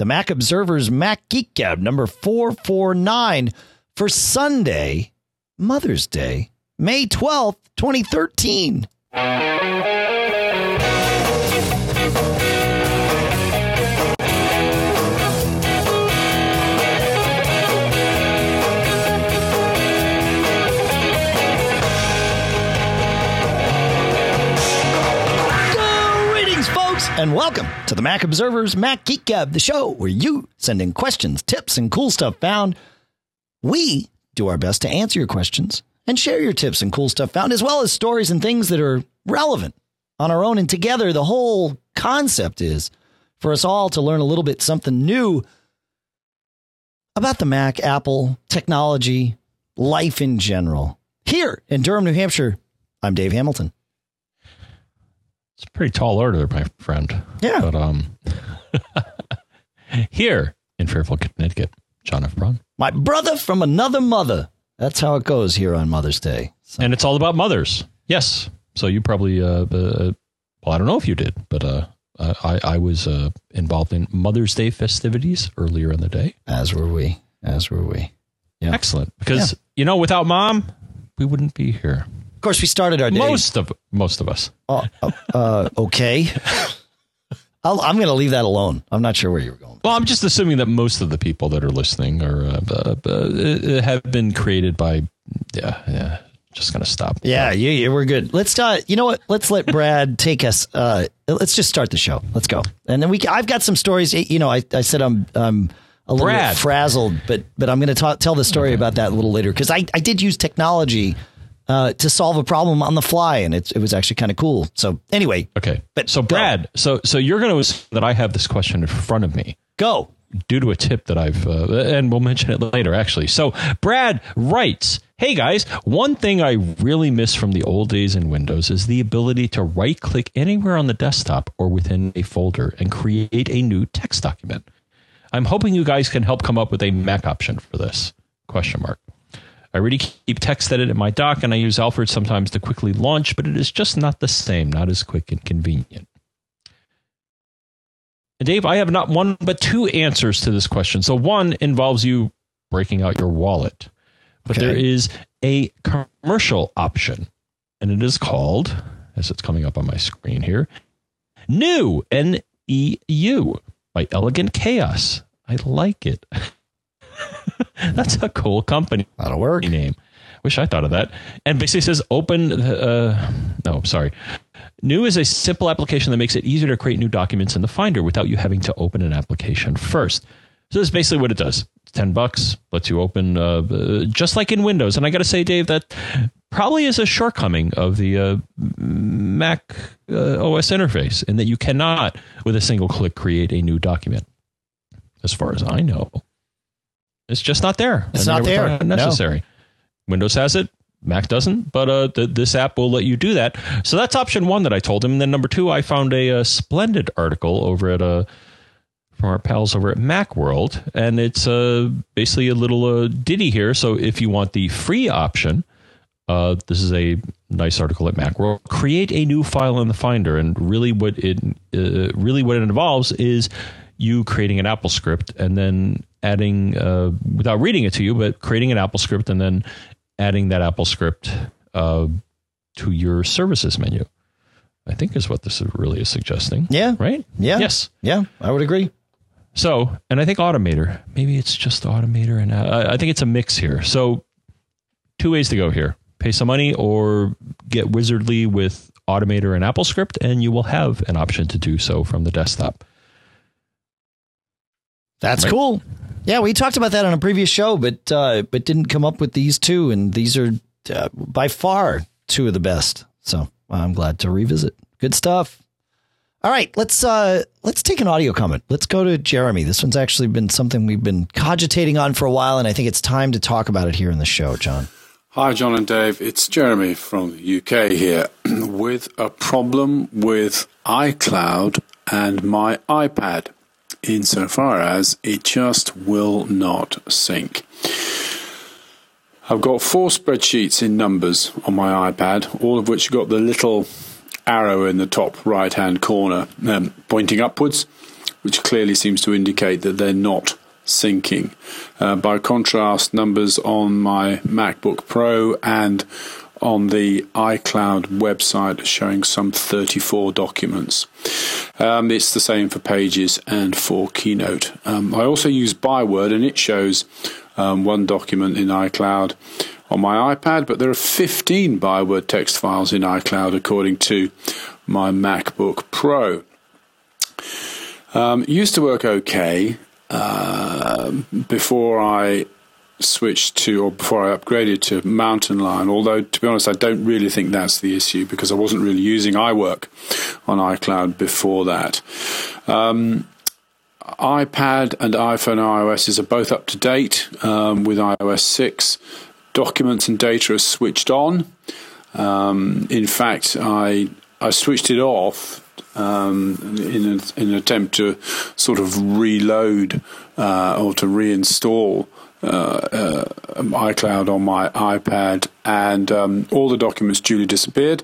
the Mac Observer's Mac Geek Gab number 449 for Sunday, Mother's Day, May 12th, 2013. And welcome to the Mac Observer's Mac Geek Gab, the show where you send in questions, tips, and cool stuff found. We do our best to answer your questions and share your tips and cool stuff found, as well as stories and things that are relevant on our own. And together, the whole concept is for us all to learn a little bit something new about the Mac, Apple, technology, life in general. Here in Durham, New Hampshire, I'm Dave Hamilton. It's a pretty tall order, my friend. Yeah. But um, here in Fairfield, Connecticut, John F. Braun. My brother from another mother. That's how it goes here on Mother's Day. So, And it's all about mothers. Yes. So you probably, uh, uh, well, I don't know if you did, but uh, I, I was uh, involved in Mother's Day festivities earlier in the day. as were we. As were we. Yeah. Excellent. Because, you know, without mom, we wouldn't be here. Of course, we started our day. Most of most of us. Uh, uh, okay. I'll, I'm going to leave that alone. I'm not sure where you were going. Well, I'm just assuming that most of the people that are listening are uh, uh, uh, have been created by. Yeah, yeah. Just gonna stop. Yeah, yeah, yeah, we're good. Let's uh, you know what? Let's let Brad take us. Uh, let's just start the show. Let's go, and then we. I've got some stories. You know, I, I said I'm um a little Brad. bit frazzled, but but I'm going to tell the story about that a little later because I I did use technology uh, to solve a problem on the fly, and it it was actually kind of cool. So anyway, Okay. But so go. Brad, so so you're going to assume that I have this question in front of me go. due to a tip that I've uh, and we'll mention it later actually. So Brad writes, "Hey guys, one thing I really miss from the old days in Windows is the ability to right click anywhere on the desktop or within a folder and create a new text document. I'm hoping you guys can help come up with a Mac option for this." Question mark. I really keep text edit in my dock and I use Alfred sometimes to quickly launch, but it is just not the same, not as quick and convenient. And Dave, I have not one but two answers to this question. So one involves you breaking out your wallet, but Okay. there is a commercial option, and it is called, as it's coming up on my screen here, New N E U by Elegant Chaos. I like it. That's a cool company That'll work. name. Wish I thought of that. And basically says open. Uh, no, sorry. New is a simple application that makes it easier to create new documents in the Finder without you having to open an application first. So that's basically what it does. It's Ten bucks lets you open uh, uh, just like in Windows. And I got to say, Dave, that probably is a shortcoming of the uh, Mac uh, OS interface in that you cannot, with a single click, create a new document. As far as I know, it's just not there. It's And not there. it No. Necessary. Windows has it. Mac doesn't, but uh, th- this app will let you do that. So that's option one that I told him. And then number two, I found a, uh splendid article over at uh, from our pals over at MacWorld, and it's uh, basically a little uh, ditty here. So if you want the free option, uh, this is a nice article at MacWorld. Create a new file in the Finder, and really what it uh, really what it involves is you creating an Apple script and then adding uh, without reading it to you, but creating an Apple script and then adding that Apple script uh, to your services menu. I think is what this really is suggesting. Yeah. Right. Yeah. Yes. Yeah. I would agree. So, and I think Automator, maybe it's just Automator, and uh, I think it's a mix here. So, two ways to go here: pay some money or get wizardly with Automator and AppleScript, and you will have an option to do so from the desktop. That's Right. cool. Yeah, we talked about that on a previous show, but uh, but didn't come up with these two, and these are uh, by far two of the best. So I'm glad to revisit. Good stuff. All right, let's uh, let's take an audio comment. Let's go to Jeremy. This one's actually been something we've been cogitating on for a while, and I think it's time to talk about it here in the show, John. Hi, John and Dave. It's Jeremy from the UK here with a problem with iCloud and my iPad, insofar as it just will not sync. I've got four spreadsheets in numbers on my iPad, all of which got the little arrow in the top right hand corner um, pointing upwards. which clearly seems to indicate that they're not syncing. Uh, by contrast, numbers on my MacBook Pro and on the iCloud website showing some 34 documents. Um, it's the same for Pages and for Keynote. Um, I also use Byword and it shows um, one document in iCloud on my iPad, but there are 15 Byword text files in iCloud according to my MacBook Pro. Um, used to work okay uh, before I switched to, or before I upgraded to Mountain Lion. Although, to be honest, I don't really think that's the issue because I wasn't really using iWork on iCloud before that. Um, iPad and iPhone iOS are both up to date um, with iOS 6. Documents and data are switched on. Um, in fact, I I switched it off um, in, a, in, an attempt to sort of reload uh, or to reinstall iCloud on my iPad, and um, all the documents duly disappeared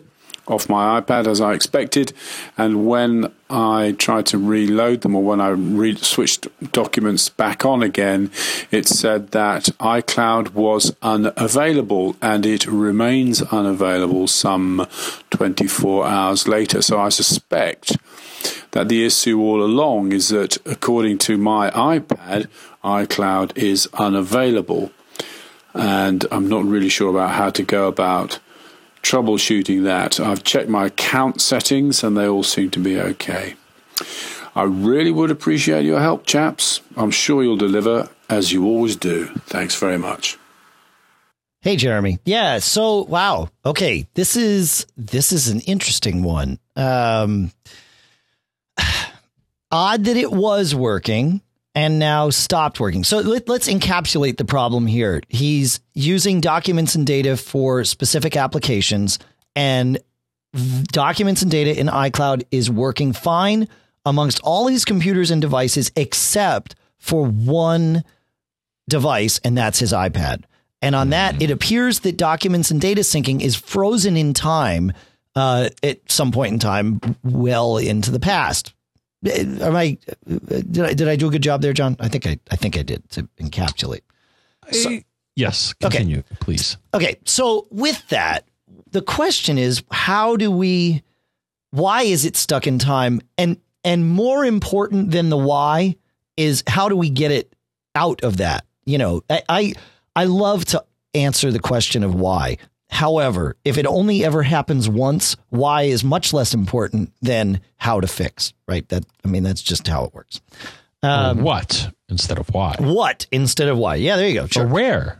off my iPad as I expected. And when I tried to reload them, or when I re- switched documents back on again, it said that iCloud was unavailable and it remains unavailable some 24 hours later. So I suspect that the issue all along is that according to my iPad, iCloud is unavailable. And I'm not really sure about how to go about troubleshooting that. I've checked my account settings and they all seem to be okay. I really would appreciate your help, chaps. I'm sure you'll deliver as you always do. Thanks very much. Hey Jeremy. Yeah, so wow. Okay, this is this is an interesting one. Um odd that it was working and now stopped working. So let, us encapsulate the problem here. He's using documents and data for specific applications, and documents and data in iCloud is working fine amongst all his computers and devices except for one device, and that's his iPad. And on that, it appears that documents and data syncing is frozen in time uh, at some point in time, well into the past. Am I did I did I do a good job there, John? I think I I think I did to encapsulate. So, yes, continue, okay. please. Okay, so with that, the question is, how do we? Why is it stuck in time? And and more important than the why is how do we get it out of that? You know, I I, I love to answer the question of why. However, if it only ever happens once, why is much less important than how to fix, right? That I mean, that's just how it works. Um, what instead of why? What instead of why? Yeah, there you go. Sure. Or where?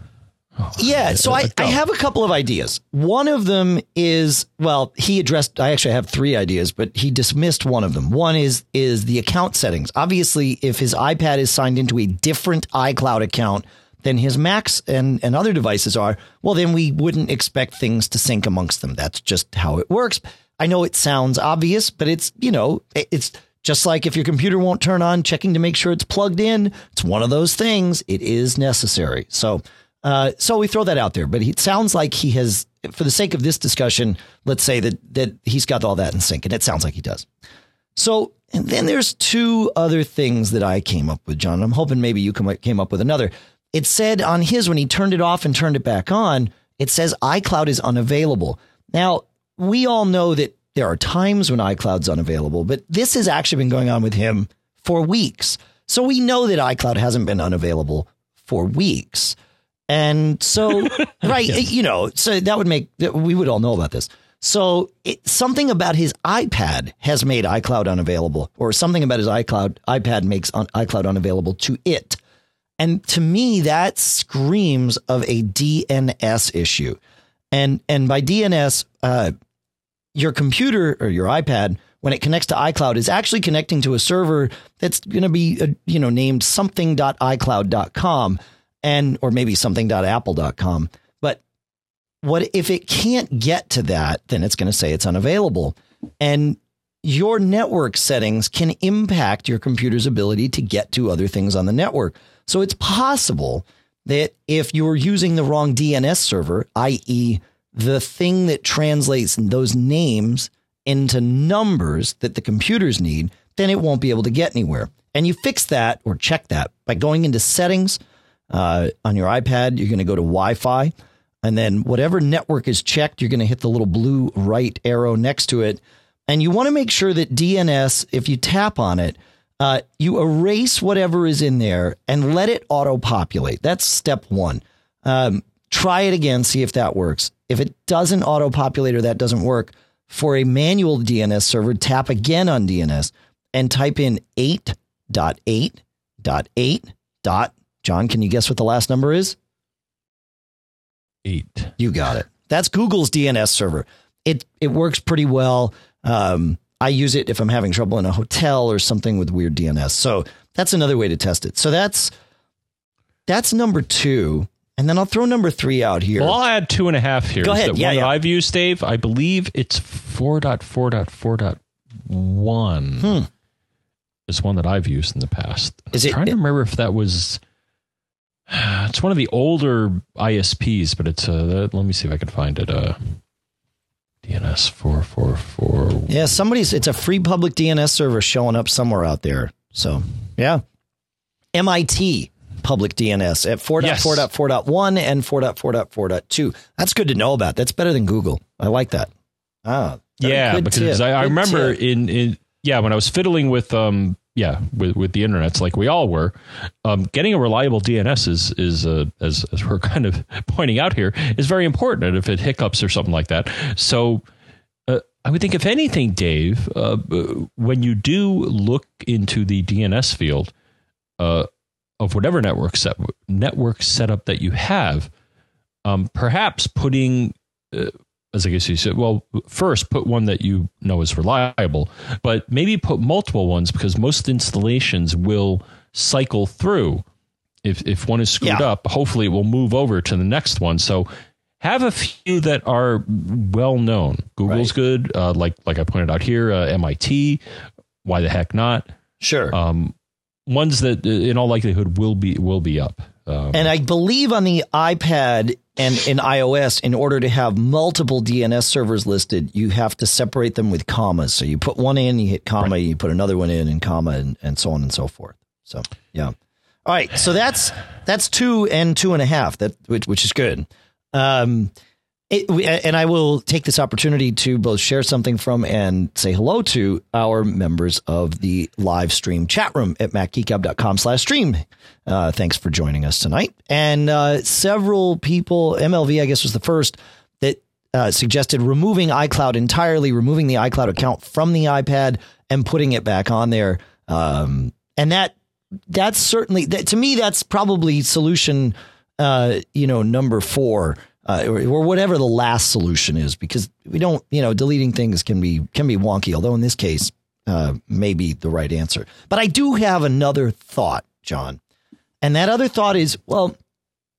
Oh, yeah, so I, I have a couple of ideas. One of them is well, he addressed. I actually have three ideas, but he dismissed one of them. One is is the account settings. Obviously, if his iPad is signed into a different iCloud account than his Macs and, and other devices are, well, then we wouldn't expect things to sync amongst them. That's just how it works. I know it sounds obvious, but it's, you know, it's just like if your computer won't turn on, checking to make sure it's plugged in. It's one of those things. It is necessary. So, uh, so we throw that out there, but it sounds like he has, for the sake of this discussion, let's say that, that he's got all that in sync and it sounds like he does. So, and then there's two other things that I came up with, John. I'm hoping maybe you came up with another. It said on his, when he turned it off and turned it back on, it says iCloud is unavailable. Now, we all know that there are times when iCloud's unavailable, but this has actually been going on with him for weeks. So we know that iCloud hasn't been unavailable for weeks. And so, right, yes. you know, so that would make, we would all know about this. So it, something about his iPad has made iCloud unavailable, or something about his iCloud iPad makes un, iCloud unavailable to it. And to me, that screams of a DNS issue. And and by DNS, uh, your computer or your iPad, when it connects to iCloud, is actually connecting to a server that's going to be uh, you know named something.icloud.com and or maybe something.apple.com. But what if it can't get to that? Then it's going to say it's unavailable. And your network settings can impact your computer's ability to get to other things on the network. So it's possible that if you're using the wrong DNS server, i.e., the thing that translates those names into numbers that the computers need, then it won't be able to get anywhere. And you fix that or check that by going into settings uh, on your iPad. You're going to go to Wi Fi. And then whatever network is checked, you're going to hit the little blue right arrow next to it. And you want to make sure that DNS, if you tap on it, uh, you erase whatever is in there and let it auto populate. That's step one. Um, try it again, see if that works. If it doesn't auto populate or that doesn't work, for a manual DNS server, tap again on DNS and type in 8.8.8. Dot. John, can you guess what the last number is? Eight. You got it. That's Google's DNS server. It it works pretty well. Um, I use it if I'm having trouble in a hotel or something with weird DNS. So that's another way to test it. So that's that's number two. And then I'll throw number three out here. Well, I'll add two and a half here. Go ahead. Yeah, one yeah. I've used, Dave. I believe it's 4.4.4.1 Hmm. is one that I've used in the past. Is I'm it- trying to remember if that was. It's one of the older ISPs, but it's uh, let me see if I can find it. Uh, DNS four four four. Yeah, somebody's it's a free public DNS server showing up somewhere out there. So yeah. MIT public DNS at 4.4.4.1 and 4.4.4.2. That's good to know about. That's better than Google. I like that. Ah. Yeah, because tip. I, I remember tip. in in yeah when I was fiddling with um yeah with with the internets like we all were, um, getting a reliable DNS is is uh, as as we're kind of pointing out here is very important. If it hiccups or something like that, so. Uh, I would think, if anything, Dave, uh, when you do look into the DNS field uh, of whatever network set network setup that you have, um, perhaps putting uh, as I guess you said, well, first put one that you know is reliable, but maybe put multiple ones because most installations will cycle through. If if one is screwed Yeah. up, hopefully it will move over to the next one. So have a few that are well known. Google's Right. good, uh, like like I pointed out here, uh, MIT. Why the heck not? Sure. Um, ones that, uh, in all likelihood, will be will be up. Um, And I believe on the iPad and in iOS, in order to have multiple DNS servers listed, you have to separate them with commas. So you put one in, you hit comma, you put another one in, and comma, and, and so on and so forth. So yeah. All right. So that's that's two and two and a half. That which, which is good. Um, it, and I will take this opportunity to both share something from and say hello to our members of the live stream chat room at macgeekgab.com slash stream. Uh, thanks for joining us tonight. And uh, several people, MLV, I guess, was the first that uh, suggested removing iCloud entirely, removing the iCloud account from the iPad and putting it back on there. Um, and that that's certainly that, to me that's probably solution uh you know number four uh, or, or whatever the last solution is because we don't you know deleting things can be can be wonky although in this case uh may be the right answer. But i do have another thought john. And that other thought is well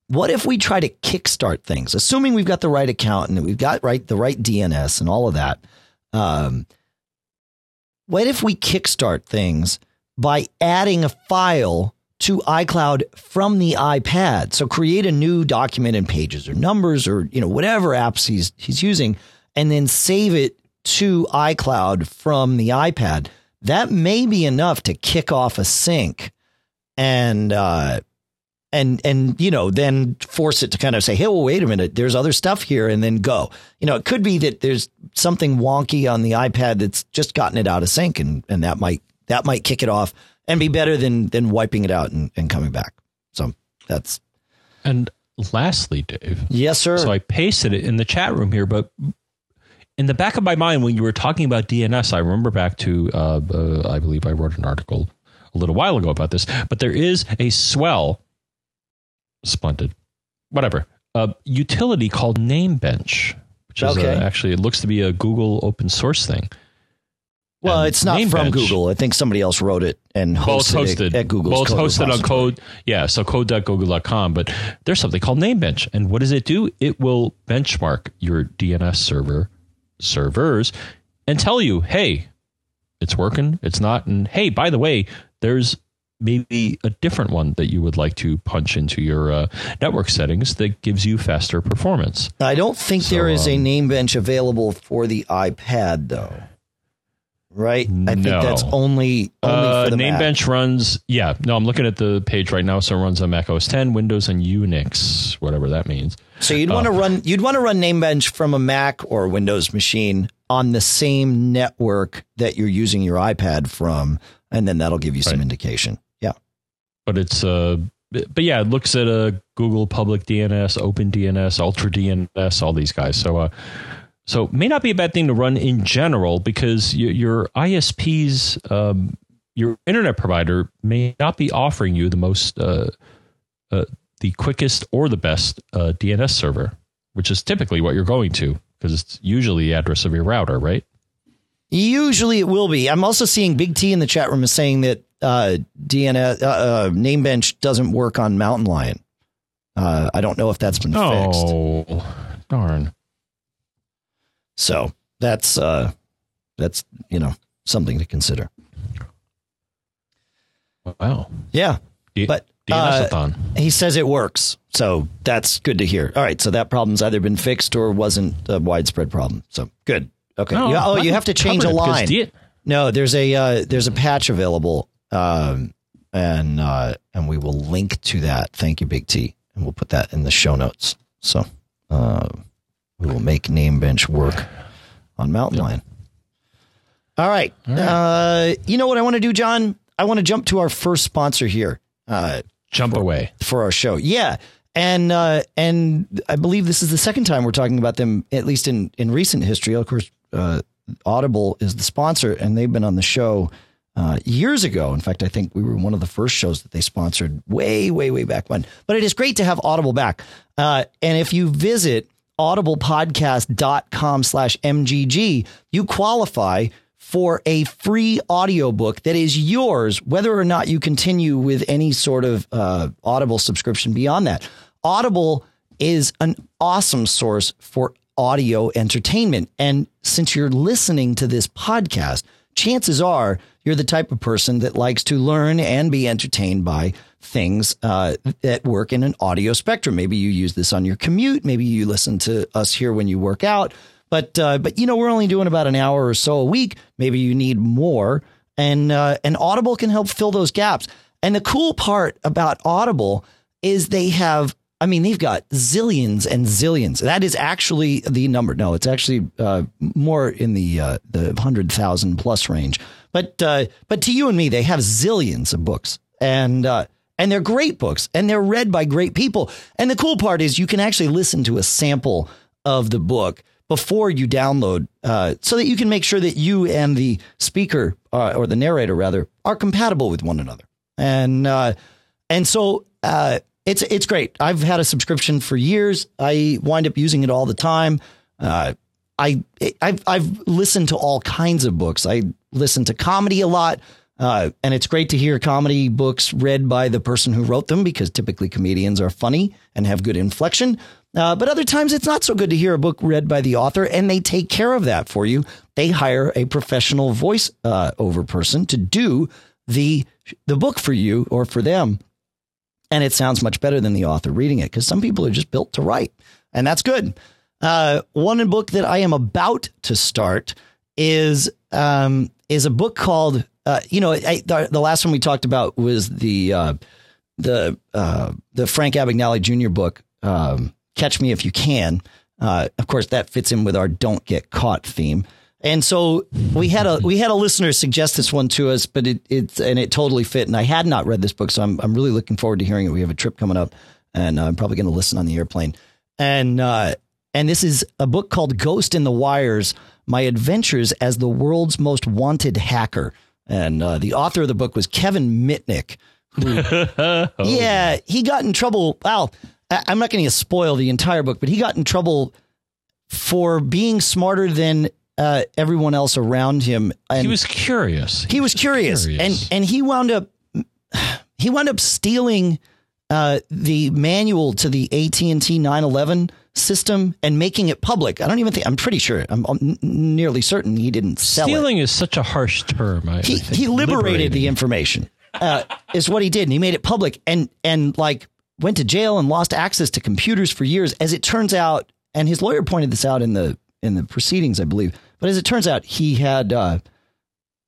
what if we try to kickstart things? Assuming we've got the right account and we've got right the right dns and all of that um what if we kickstart things by adding a file to iCloud from the iPad? So create a new document in Pages or Numbers or you know whatever apps he's he's using, and then save it to iCloud from the iPad. That may be enough to kick off a sync, and uh, and and you know then force it to kind of say, hey, well, wait a minute, there's other stuff here, and then go. You know, it could be that there's something wonky on the iPad that's just gotten it out of sync, and and that might that might kick it off and be better than than wiping it out and, and coming back. So that's and lastly, Dave, yes, sir. So I pasted it in the chat room here, but in the back of my mind, when you were talking about DNS, I remember back to, uh, uh, I believe I wrote an article a little while ago about this, but there is a swell, splendid, whatever, uh, utility called Namebench, which is Okay. uh, actually, it looks to be a Google open source thing. Well, it's not from Namebench- Google. I think somebody else wrote it and Well, hosted, hosted it at Google. Well, it's hosted on code. Yeah, so code.google.com. But there's something called Namebench, and what does it do? It will benchmark your DNS server servers and tell you, hey, it's working, it's not, and hey, by the way, there's maybe a different one that you would like to punch into your uh, network settings that gives you faster performance. I don't think So, there is a um, name bench available for the iPad though. Right? I think that's only only Uh, for the Mac. Namebench runs, yeah. No, I'm looking at the page right now. So it runs on Mac OS 10, Windows, and Unix, whatever that means. So you'd want to Oh. run you'd want to run Namebench from a Mac or Windows machine on the same network that you're using your iPad from, and then that'll give you some indication. Yeah. But it's uh, but yeah, it looks at a Google Public DNS, Open DNS, Ultra DNS, all these guys. So uh, so may not be a bad thing to run in general because your, your ISP's um, your internet provider may not be offering you the most uh, uh, the quickest or the best uh, DNS server, which is typically what you're going to because it's usually the address of your router, right? Usually it will be. I'm also seeing Big T in the chat room is saying that uh, DNS uh, uh, Namebench doesn't work on Mountain Lion. Uh, I don't know if that's been fixed. Oh, darn. So that's uh, that's you know something to consider. Wow. Yeah, But, uh, he says it works, so that's good to hear. All right, so that problem's either been fixed or wasn't a widespread problem. So good. Okay. No, You- oh, you have to change a it line. D- No, there's a uh, there's a patch available, um, and uh, and we will link to that. Thank you, Big T, and we'll put that in the show notes. So uh, we will make Namebench work on Mountain Lion. All right. Uh, you know what I want to do, John? I want to jump to our first sponsor here uh, jump away. for our show. Yeah. And uh, and I believe this is the second time we're talking about them, at least in, in recent history. Of course, uh, Audible is the sponsor, and they've been on the show uh, years ago. In fact, I think we were one of the first shows that they sponsored way, way, way back when. But it is great to have Audible back. Uh, and if you visit audiblepodcast.com slash MGG, you qualify for a free audiobook that is yours, whether or not you continue with any sort of uh, Audible subscription beyond that. Audible is an awesome source for audio entertainment. And since you're listening to this podcast, chances are you're the type of person that likes to learn and be entertained by things uh, that work in an audio spectrum. Maybe you use this on your commute. Maybe you listen to us here when you work out. But uh, but you know we're only doing about an hour or so a week. Maybe you need more, and uh, and Audible can help fill those gaps. And the cool part about Audible is they have. I mean, they've got zillions and zillions. That is actually the number. No, it's actually uh, more in the uh, the hundred thousand plus range. But uh, but to you and me, they have zillions of books, and and they're great books, and they're read by great people. And the cool part is you can actually listen to a sample of the book before you download, uh, so that you can make sure that you and the speaker uh, or the narrator rather are compatible with one another. And uh, and so uh, it's it's great. I've had a subscription for years. I wind up using it all the time. Uh, I I've I've listened to all kinds of books. I listen to comedy a lot. Uh, and it's great to hear comedy books read by the person who wrote them because typically comedians are funny and have good inflection. Uh, but other times it's not so good to hear a book read by the author, and they take care of that for you. They hire a professional voice uh, over person to do the the book for you or for them, and it sounds much better than the author reading it because some people are just built to write, and that's good. Uh, one book that I am about to start is um, is a book called uh, you know I, the, the last one we talked about was the uh, the uh, the Frank Abagnale Jr. book um, Catch Me If You Can. Uh, of course, that fits in with our "Don't Get Caught" theme. And so we had a we had a listener suggest this one to us, but it it and it totally fit. And I had not read this book, so I'm I'm really looking forward to hearing it. We have a trip coming up, and I'm probably going to listen on the airplane. And uh, and this is a book called Ghost in the Wires: My Adventures as the World's Most Wanted Hacker. And uh, the author of the book was Kevin Mitnick. Oh. Yeah, he got in trouble. Well, I- I'm not going to spoil the entire book, but he got in trouble for being smarter than uh, everyone else around him. And He was curious. he was curious, curious. and and he wound up he wound up stealing uh, the manual to the AT and T 911 system and making it public. I don't even think. I'm pretty sure. I'm, I'm nearly certain he didn't sell Stealing is such a harsh term. I, I he think. he liberated the information uh, is what he did and he made it public and and like went to jail and lost access to computers for years as it turns out and his lawyer pointed this out in the in the proceedings i believe but as it turns out he had uh,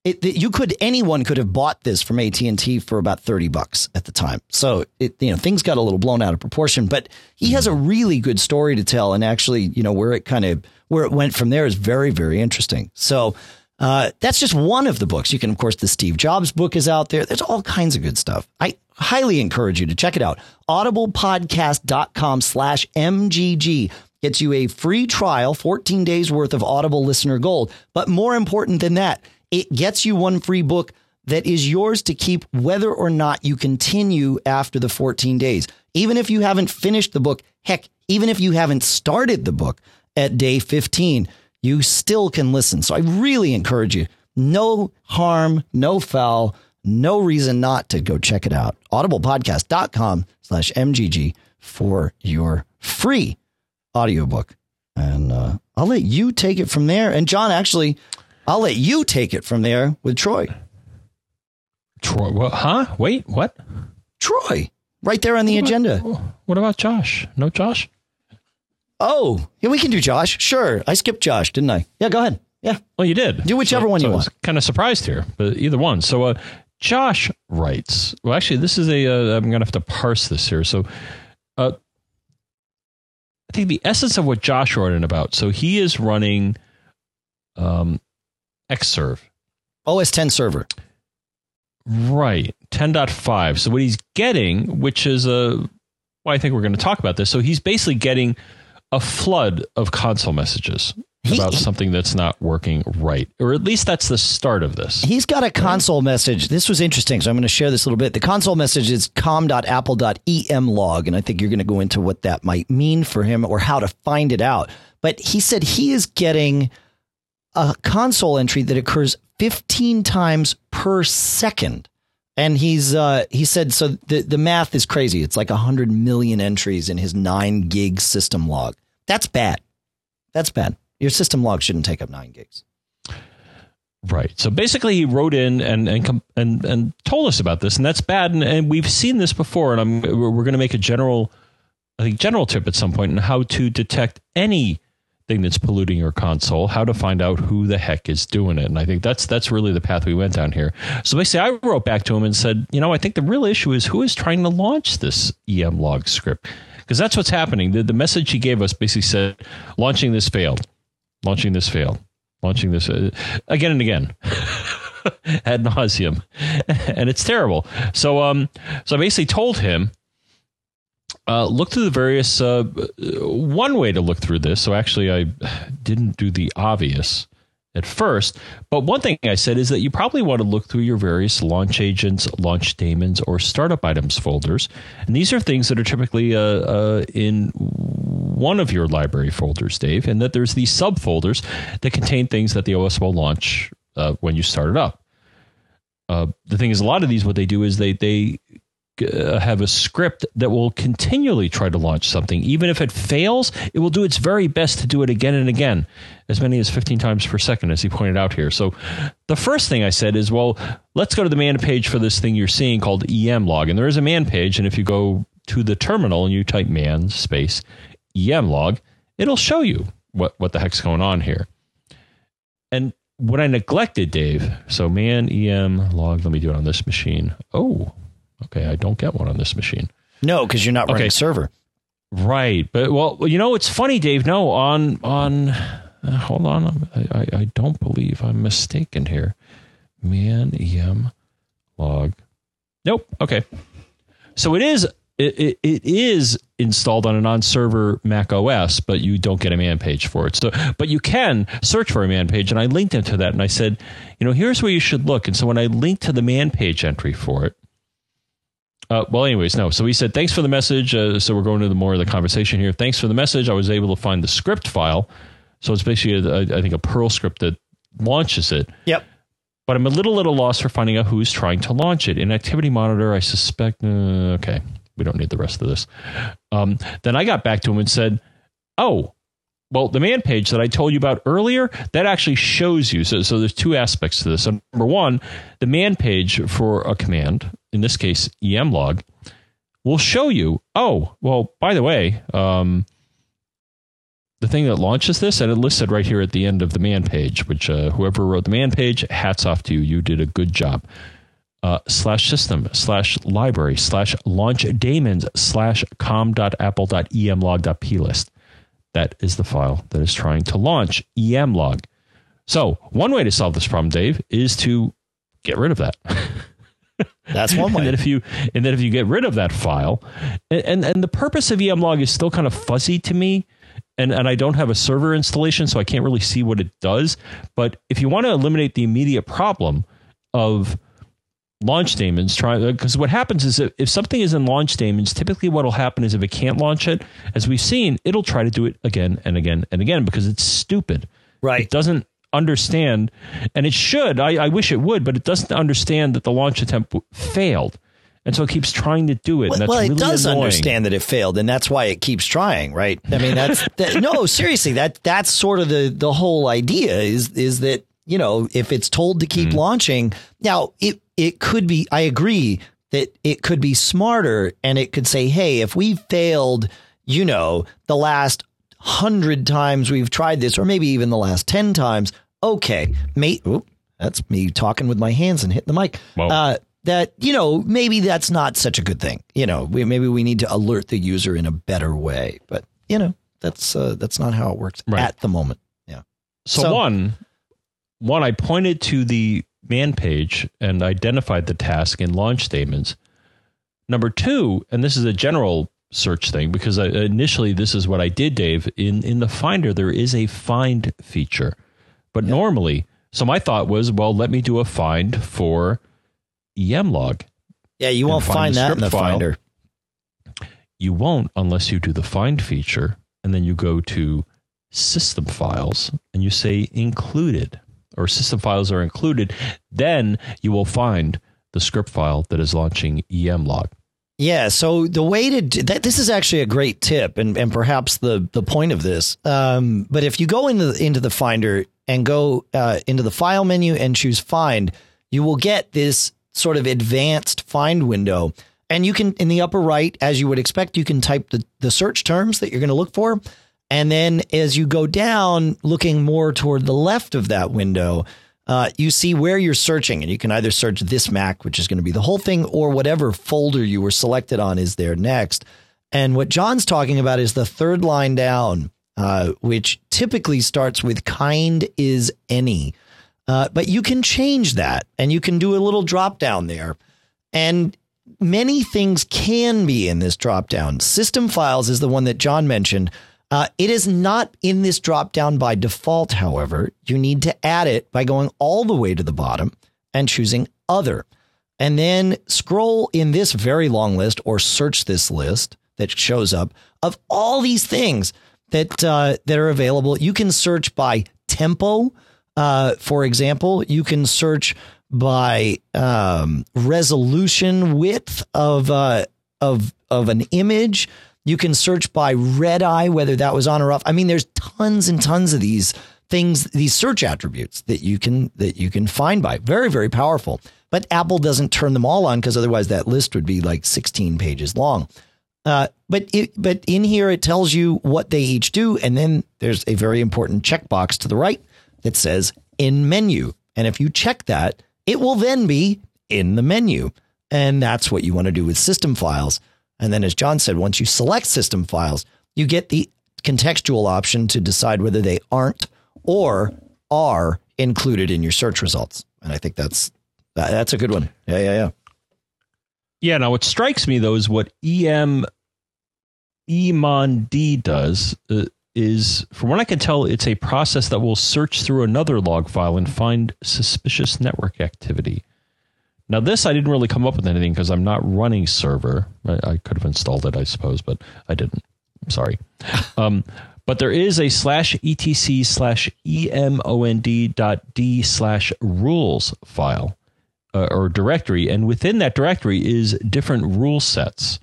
it, you could anyone could have bought this from AT&T for about 30 bucks at the time. So it you know things got a little blown out of proportion, but he has a really good story to tell and actually, you know, where it kind of where it went from there is very very interesting. So uh, that's just one of the books. You can, of course, the Steve Jobs book is out there. There's all kinds of good stuff. I highly encourage you to check it out. Audiblepodcast.com slash MGG gets you a free trial, 14 days worth of Audible listener gold. But more important than that, it gets you one free book that is yours to keep whether or not you continue after the 14 days. Even if you haven't finished the book, heck, even if you haven't started the book at day 15, you still can listen. So I really encourage you. No harm, no foul, no reason not to go check it out. Audiblepodcast.com slash MGG for your free audiobook. And uh, I'll let you take it from there. And John, actually, I'll let you take it from there with Troy. Troy, well, huh? Wait, what? Troy, right there on the agenda. What about Josh? No Josh? Oh, yeah, we can do Josh. Sure. I skipped Josh, didn't I? Yeah, go ahead. Yeah. Well, you did. Do whichever one you want. Kind of surprised here, but either one. So, uh, Josh writes. Well, actually, this is a. Uh, I'm going to have to parse this here. So, uh, I think the essence of what Josh wrote in about. So he is running, um, Xserve. OS 10 server. Right. 10.5. So what he's getting, which is a well, I think we're going to talk about this. So he's basically getting a flood of console messages about something that's not working right. Or at least that's the start of this. He's got a console message. This was interesting, so I'm going to share this a little bit. The console message is com.apple.emlog, and I think you're going to go into what that might mean for him or how to find it out. But he said he is getting a console entry that occurs 15 times per second. And he's uh, he said so the the math is crazy. It's like 100 million entries in his 9 gig system log. That's bad. That's bad. Your system log shouldn't take up 9 gigs. Right. So basically, he wrote in and and and and told us about this, and that's bad. And, and we've seen this before. And I'm we're, going to make a general, I think, general tip at some point on how to detect anything that's polluting your console, how to find out who the heck is doing it. And I think that's that's really the path we went down here. So basically, I wrote back to him and said, you know, I think the real issue is who is trying to launch this EM log script because that's what's happening. The, the message he gave us basically said, launching this failed, launching this failed launching this uh, again and again ad nauseum, and it's terrible. So, um, so I basically told him, uh, look through the various. Uh, one way to look through this. So actually, I didn't do the obvious at first, but one thing I said is that you probably want to look through your various launch agents, launch daemons, or startup items folders, and these are things that are typically uh, uh, in one of your library folders, Dave, and that there's these subfolders that contain things that the OS will launch uh, when you start it up. Uh, the thing is, a lot of these, what they do is they they uh, have a script that will continually try to launch something, even if it fails. It will do its very best to do it again and again, as many as 15 times per second, as he pointed out here. So, the first thing I said is, well, let's go to the man page for this thing you're seeing called emlog, and there is a man page, and if you go to the terminal and you type man space emlog, it'll show you what what the heck's going on here. And what I neglected, Dave. So man em log. Let me do it on this machine. Oh, okay. I don't get one on this machine. No, because you're not running Okay. a server. Right, but well, you know, it's funny, Dave. No, on on. Uh, hold on, I, I I don't believe I'm mistaken here. Man em log. Nope. Okay. So it is it, it, it is installed on a non-server Mac OS, but you don't get a man page for it. So, but you can search for a man page, and I linked into that, and I said, you know, here's where you should look. And so when I linked to the man page entry for it, uh, well, anyways, no. So he said, thanks for the message. Uh, so we're going to the more of the conversation here. Thanks for the message. I was able to find the script file. So it's basically, a, I think, a Perl script that launches it. Yep. But I'm a little at a loss for finding out who's trying to launch it. In Activity Monitor, I suspect. Uh, okay, we don't need the rest of this. Um, then I got back to him and said, "Oh, well, the man page that I told you about earlier that actually shows you. So, so there's two aspects to this. So number one, the man page for a command, in this case emlog, will show you. Oh, well, by the way, um, the thing that launches this, and it listed right here at the end of the man page, which uh, whoever wrote the man page, hats off to you. You did a good job. Uh, slash system slash library slash launch daemons slash com.apple.emlog.plist. That is the file that is trying to launch emlog. So one way to solve this problem, Dave, is to get rid of that. That's one way. and then if you and then if you get rid of that file, and, and, and the purpose of emlog is still kind of fuzzy to me. And, and I don't have a server installation, so I can't really see what it does. But if you want to eliminate the immediate problem of launch daemons trying because what happens is if, if something is in launch daemons typically what will happen is if it can't launch it as we've seen it'll try to do it again and again and again because it's stupid right it doesn't understand and it should I, I wish it would but it doesn't understand that the launch attempt failed and so it keeps trying to do it. Well, well it really does annoying. understand that it failed, and that's why it keeps trying, right? I mean, that's that, no, seriously, that that's sort of the the whole idea is is that you know if it's told to keep mm. launching, now it it could be. I agree that it could be smarter, and it could say, hey, if we failed, you know, the last hundred times we've tried this, or maybe even the last ten times, okay, mate. that's me talking with my hands and hitting the mic. Uh, that you know maybe that's not such a good thing. You know, we, maybe we need to alert the user in a better way. But you know, that's uh, that's not how it works right. at the moment. Yeah. So, so one, one, I pointed to the man page and identified the task in launch daemons. Number two, and this is a general search thing because I, initially this is what I did, Dave. In in the Finder, there is a find feature, but yep. normally, so my thought was, well, let me do a find for emlog. Yeah, you won't find, find that in the file. Finder. You won't unless you do the find feature and then you go to system files and you say included or system files are included. Then you will find the script file that is launching emlog. Yeah, so the way to do that, this is actually a great tip, and, and perhaps the the point of this. Um, but if you go into into the Finder and go uh, into the File menu and choose Find, you will get this sort of advanced find window. And you can, in the upper right, as you would expect, you can type the, the search terms that you're going to look for. And then as you go down, looking more toward the left of that window, uh, you see where you're searching. And you can either search this Mac, which is going to be the whole thing, or whatever folder you were selected on is there next. And what John's talking about is the third line down, uh, which typically starts with kind is any. Uh, but you can change that and you can do a little drop down there. And many things can be in this drop down. System files is the one that John mentioned. Uh, it is not in this drop down by default, however. You need to add it by going all the way to the bottom and choosing other. And then scroll in this very long list or search this list that shows up of all these things that uh, that are available. You can search by tempo. Uh, for example, you can search by um, resolution width of uh, of of an image. You can search by red eye, whether that was on or off. I mean, there's tons and tons of these things, these search attributes that you can that you can find by. Very, very powerful. But Apple doesn't turn them all on because otherwise that list would be like 16 pages long. Uh, but it, but in here it tells you what they each do, and then there's a very important checkbox to the right that says in menu. And if you check that, it will then be in the menu. And that's what you want to do with system files. And then, as John said, once you select system files, you get the contextual option to decide whether they aren't or are included in your search results. And I think that's that's a good one. Yeah, yeah, yeah. Yeah. Now, what strikes me though is what em emond does. Uh, is, from what I can tell, it's a process that will search through another log file and find suspicious network activity. Now, this I didn't really come up with anything because I'm not running server. I, I, could have installed it, I suppose, but I didn't. Sorry. Um, but there is a slash etc slash emond dot d slash rules file uh, or directory, and within that directory is different rule sets.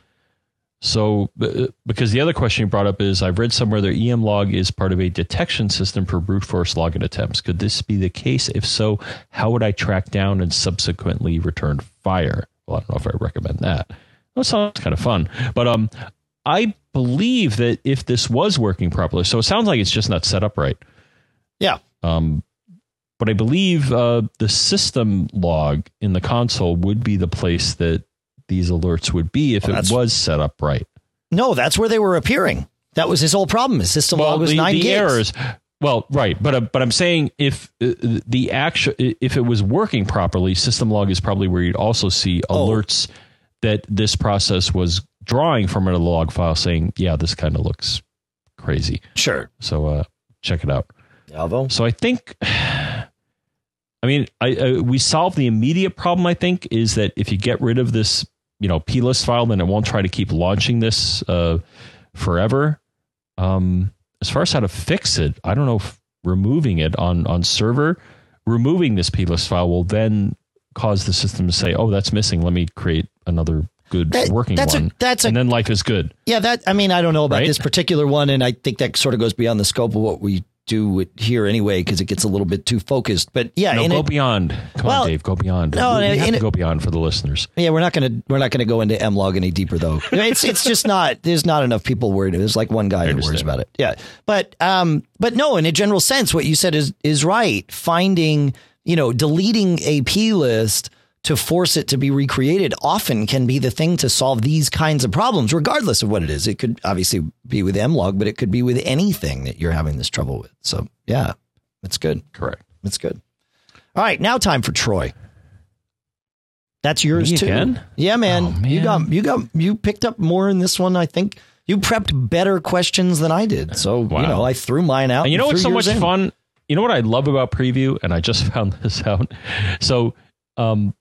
So, uh, because the other question you brought up is I've read somewhere that EM log is part of a detection system for brute force login attempts. Could this be the case? If so, how would I track down and subsequently return fire? Well, I don't know if I recommend that. That sounds kind of fun. But um, I believe that if this was working properly, so it sounds like it's just not set up right. Yeah. Um, but I believe uh, the system log in the console would be the place that these alerts would be if Well, it was set up right. No, that's where they were appearing. That was his whole problem. His system log was the, nine the gigs. errors. Well, right, but uh, but I'm saying if uh, the actual if it was working properly, system log is probably where you'd also see Oh. alerts that this process was drawing from a log file, saying, "Yeah, this kind of looks crazy." Sure. So uh, check it out. Alvo. So I think, I mean, I, I we solved the immediate problem. I think is that if you get rid of this, you know, plist file, then it won't try to keep launching this uh, forever. Um, as far as how to fix it, I don't know if removing it on on server, removing this plist file will then cause the system to say, "Oh, that's missing. Let me create another good That- working that's a- one." that's a- and then life is good. Yeah, that I mean, I don't know about Right? this particular one, and I think that sort of goes beyond the scope of what we do it here anyway, because it gets a little bit too focused. But yeah, No, go it- beyond. Come Well, on, Dave. Go beyond. no, we, we have to it- go beyond for the listeners. yeah, we're not gonna we're not gonna go into M log any deeper though. It's it's just not there's not enough people worried. There's like one guy who worries about it. Yeah, but um, but no, in a general sense, what you said is is right. Finding you know deleting a p list to force it to be recreated often can be the thing to solve these kinds of problems, regardless of what it is. It could obviously be with mlog, but it could be with anything that you're having this trouble with. So yeah, that's good. Correct. That's good. All right, now time for Troy. That's yours Me too. again? Yeah, man. Oh, You got you got you picked up more in this one. I think you prepped better questions than I did. So you know, I threw mine out. And you know what's so much in. fun? You know what I love about preview, and I just found this out. So, um,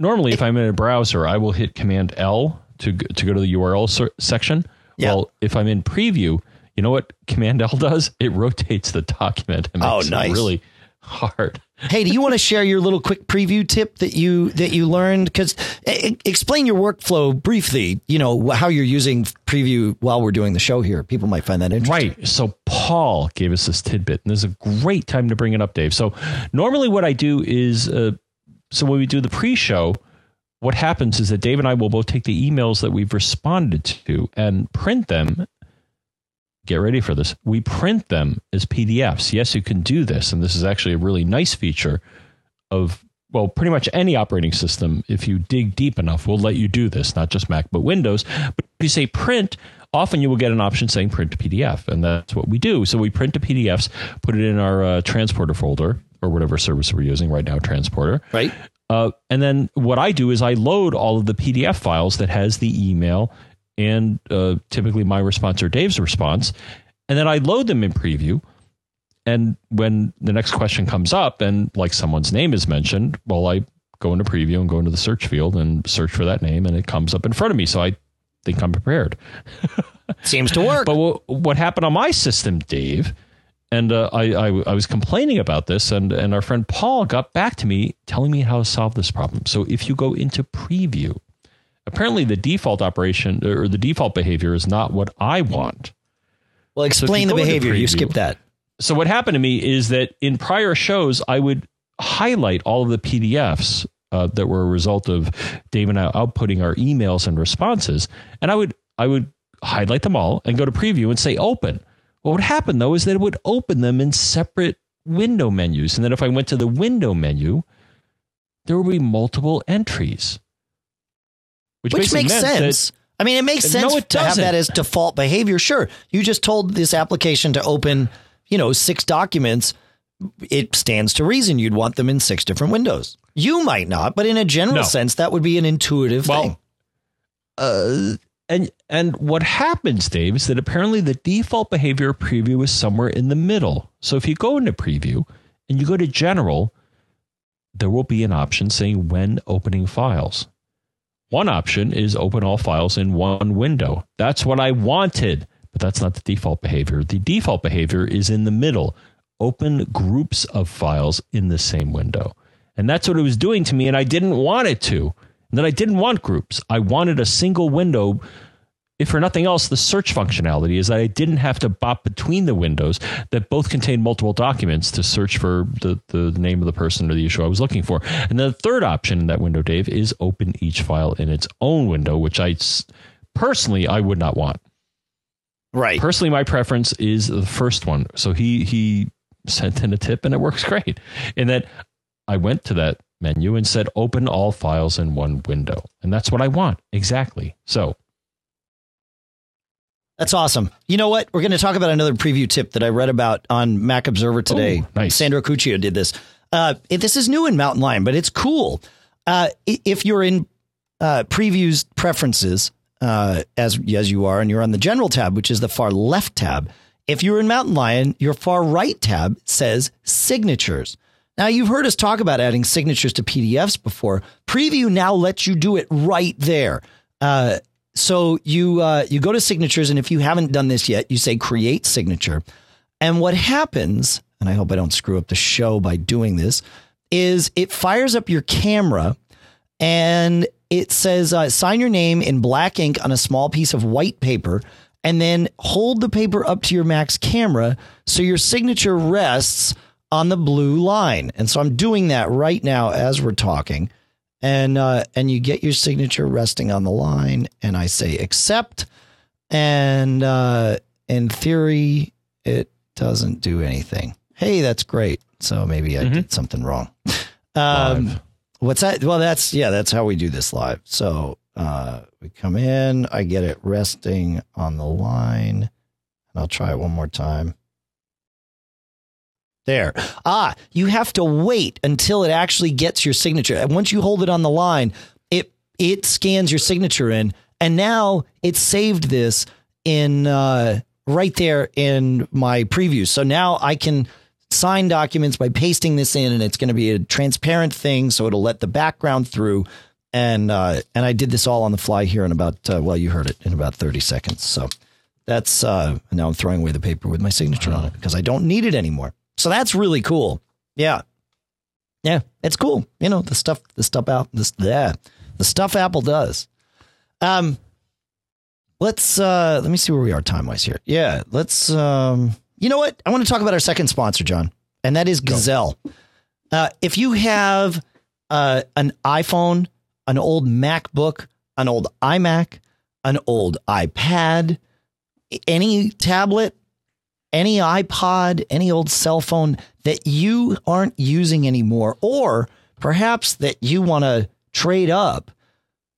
normally if I'm in a browser, I will hit Command L to to go to the URL ser- section. Yeah. Well, if I'm in preview, you know what Command L does? It rotates the document. and Oh, nice. really hard. Hey, do you want to share your little quick preview tip that you that you learned? Because explain your workflow briefly. You know how you're using preview while we're doing the show here. People might find that interesting. Right. So Paul gave us this tidbit, and this is a great time to bring it up, Dave. So normally, what I do is, uh, so when we do the pre-show, what happens is that Dave and I will both take the emails that we've responded to and print them. Get ready for this. We print them as PDFs. Yes, you can do this, and this is actually a really nice feature of well, pretty much any operating system, if you dig deep enough, will let you do this, not just Mac, but Windows. But if you say print, often you will get an option saying print to PDF, and that's what we do. So we print to PDFs, put it in our uh, transporter folder or whatever service we're using right now, transporter. Right. Uh, and then what I do is I load all of the PDF files that has the email and uh, typically my response or Dave's response, and then I load them in preview. And when the next question comes up and like someone's name is mentioned, well, I go into preview and go into the search field and search for that name, and it comes up in front of me. So I think I'm prepared. Seems to work. But what, what happened on my system, Dave, and uh, I, I I was complaining about this, and and our friend Paul got back to me telling me how to solve this problem. So if you go into preview, apparently the default operation or the default behavior is not what I want. well, explain the go into behavior. You skipped that. So what happened to me is that in prior shows, I would highlight all of the PDFs uh, that were a result of Dave and I outputting our emails and responses, and I would I would highlight them all and go to preview and say open. What would happen though is that it would open them in separate window menus, and then if I went to the window menu, there would be multiple entries, Which basically makes sense. I mean, it makes No, sense it to have doesn't. that as default behavior. Sure. You just told this application to open, you know, six documents. It stands to reason you'd want them in six different windows. You might not, but in a general No. sense, that would be an intuitive Well, thing. uh, and and what happens, Dave, is that apparently the default behavior preview is somewhere in the middle. So if you go into preview and you go to general, there will be an option saying when opening files. One option is open all files in one window. That's what I wanted, but that's not the default behavior. The default behavior is in the middle. Open groups of files in the same window. And that's what it was doing to me, and I didn't want it to. Then I didn't want groups. I wanted a single window. If for nothing else, the search functionality is that I didn't have to bop between the windows that both contain multiple documents to search for the, the name of the person or the issue I was looking for. And then the third option in that window, Dave, is open each file in its own window, which I personally I would not want. Right. Personally, my preference is the first one. So he he sent in a tip and it works great. In that I went to that menu and said open all files in one window. And that's what I want. Exactly. So That's awesome. You know what? We're going to talk about another preview tip that I read about on Mac Observer today. Oh, nice. Sandro Cuccia did this. Uh, this is new in Mountain Lion, but it's cool. Uh, if you're in uh, previews preferences, uh, as as you are, and you're on the general tab, which is the far left tab. If you're in Mountain Lion, your far right tab says signatures. Now you've heard us talk about adding signatures to PDFs before. Preview now lets you do it right there. Uh, so you uh, you go to signatures, and if you haven't done this yet, you say create signature. And what happens, and I hope I don't screw up the show by doing this, is it fires up your camera and it says uh, sign your name in black ink on a small piece of white paper and then hold the paper up to your Mac's camera so your signature rests on the blue line. And so I'm doing that right now as we're talking. And uh, and you get your signature resting on the line, and I say accept. And uh, in theory, it doesn't do anything. Hey, that's great. So maybe I did something wrong. Um, what's that? Well, that's yeah, that's how we do this live. So uh, we come in, I get it resting on the line, and I'll try it one more time. There. Ah, you have to wait until it actually gets your signature. And once you hold it on the line, it it scans your signature in, and now it's saved this in uh, right there in my preview. So now I can sign documents by pasting this in, and it's going to be a transparent thing, so it'll let the background through. And uh, and I did this all on the fly here in about uh, well, you heard it in about thirty seconds. So that's uh, now I'm throwing away the paper with my signature on it because I don't need it anymore. So that's really cool. Yeah, yeah, it's cool. You know the stuff, the stuff out, this yeah, the stuff Apple does. Um, let's uh, let me see where we are time wise here. Yeah, let's. Um, you know what? I want to talk about our second sponsor, John, and that is Gazelle. Uh, if you have uh, an iPhone, an old MacBook, an old iMac, an old iPad, any tablet, any iPod, any old cell phone that you aren't using anymore, or perhaps that you want to trade up,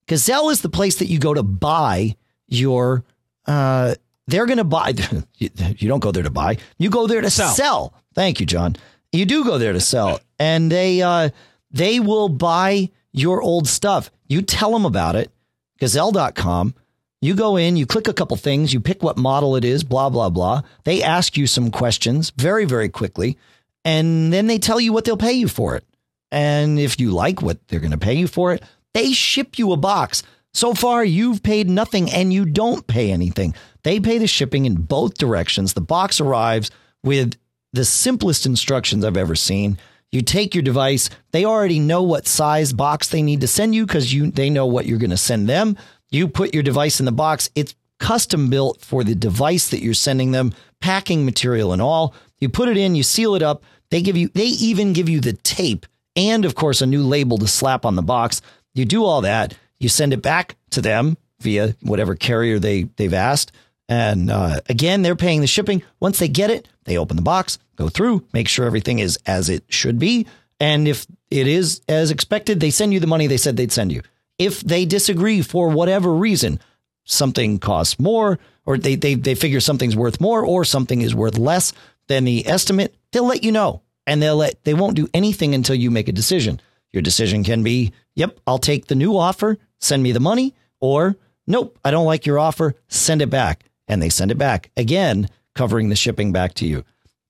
Gazelle is the place that you go to buy your. Uh, they're going to buy. You, don't go there to buy. You go there to Sell. sell. Thank you, John. You do go there to sell, and they uh, they will buy your old stuff. You tell them about it. Gazelle.com. You go in, you click a couple things, you pick what model it is, blah, blah, blah. They ask you some questions very, very quickly, and then they tell you what they'll pay you for it. And if you like what they're going to pay you for it, they ship you a box. So far, you've paid nothing and you don't pay anything. They pay the shipping in both directions. The box arrives with the simplest instructions I've ever seen. You take your device, they already know what size box they need to send you because you they know what you're going to send them. You put your device in the box. It's custom built for the device that you're sending them, packing material and all. You put it in, you seal it up. They give you they even give you the tape and of course a new label to slap on the box. You do all that, you send it back to them via whatever carrier they they've asked. And uh, again, they're paying the shipping. Once they get it, they open the box, go through, make sure everything is as it should be. And if it is as expected, they send you the money they said they'd send you. If they disagree for whatever reason, something costs more, or they, they, they figure something's worth more, or something is worth less than the estimate, they'll let you know. And they'll let they won't do anything until you make a decision. Your decision can be, yep, I'll take the new offer, send me the money, or nope, I don't like your offer, send it back. And they send it back again, covering the shipping back to you.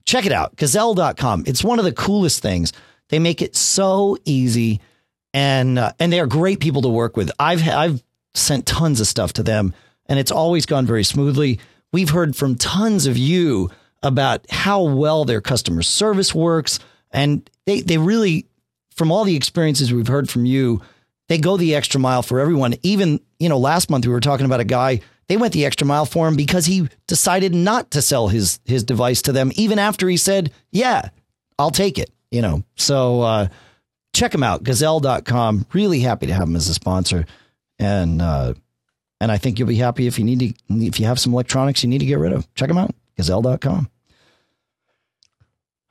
Check it out, gazelle.com. It's one of the coolest things. They make it so easy and uh, and they are great people to work with. I've I've sent tons of stuff to them and it's always gone very smoothly. We've heard from tons of you about how well their customer service works and they they really from all the experiences we've heard from you, they go the extra mile for everyone. Even, you know, last month we were talking about a guy, they went the extra mile for him because he decided not to sell his his device to them even after he said, "Yeah, I'll take it." You know. So uh check them out, gazelle.com. Really happy to have them as a sponsor. And uh And I think you'll be happy if you need to, if you have some electronics you need to get rid of. Check them out, gazelle.com.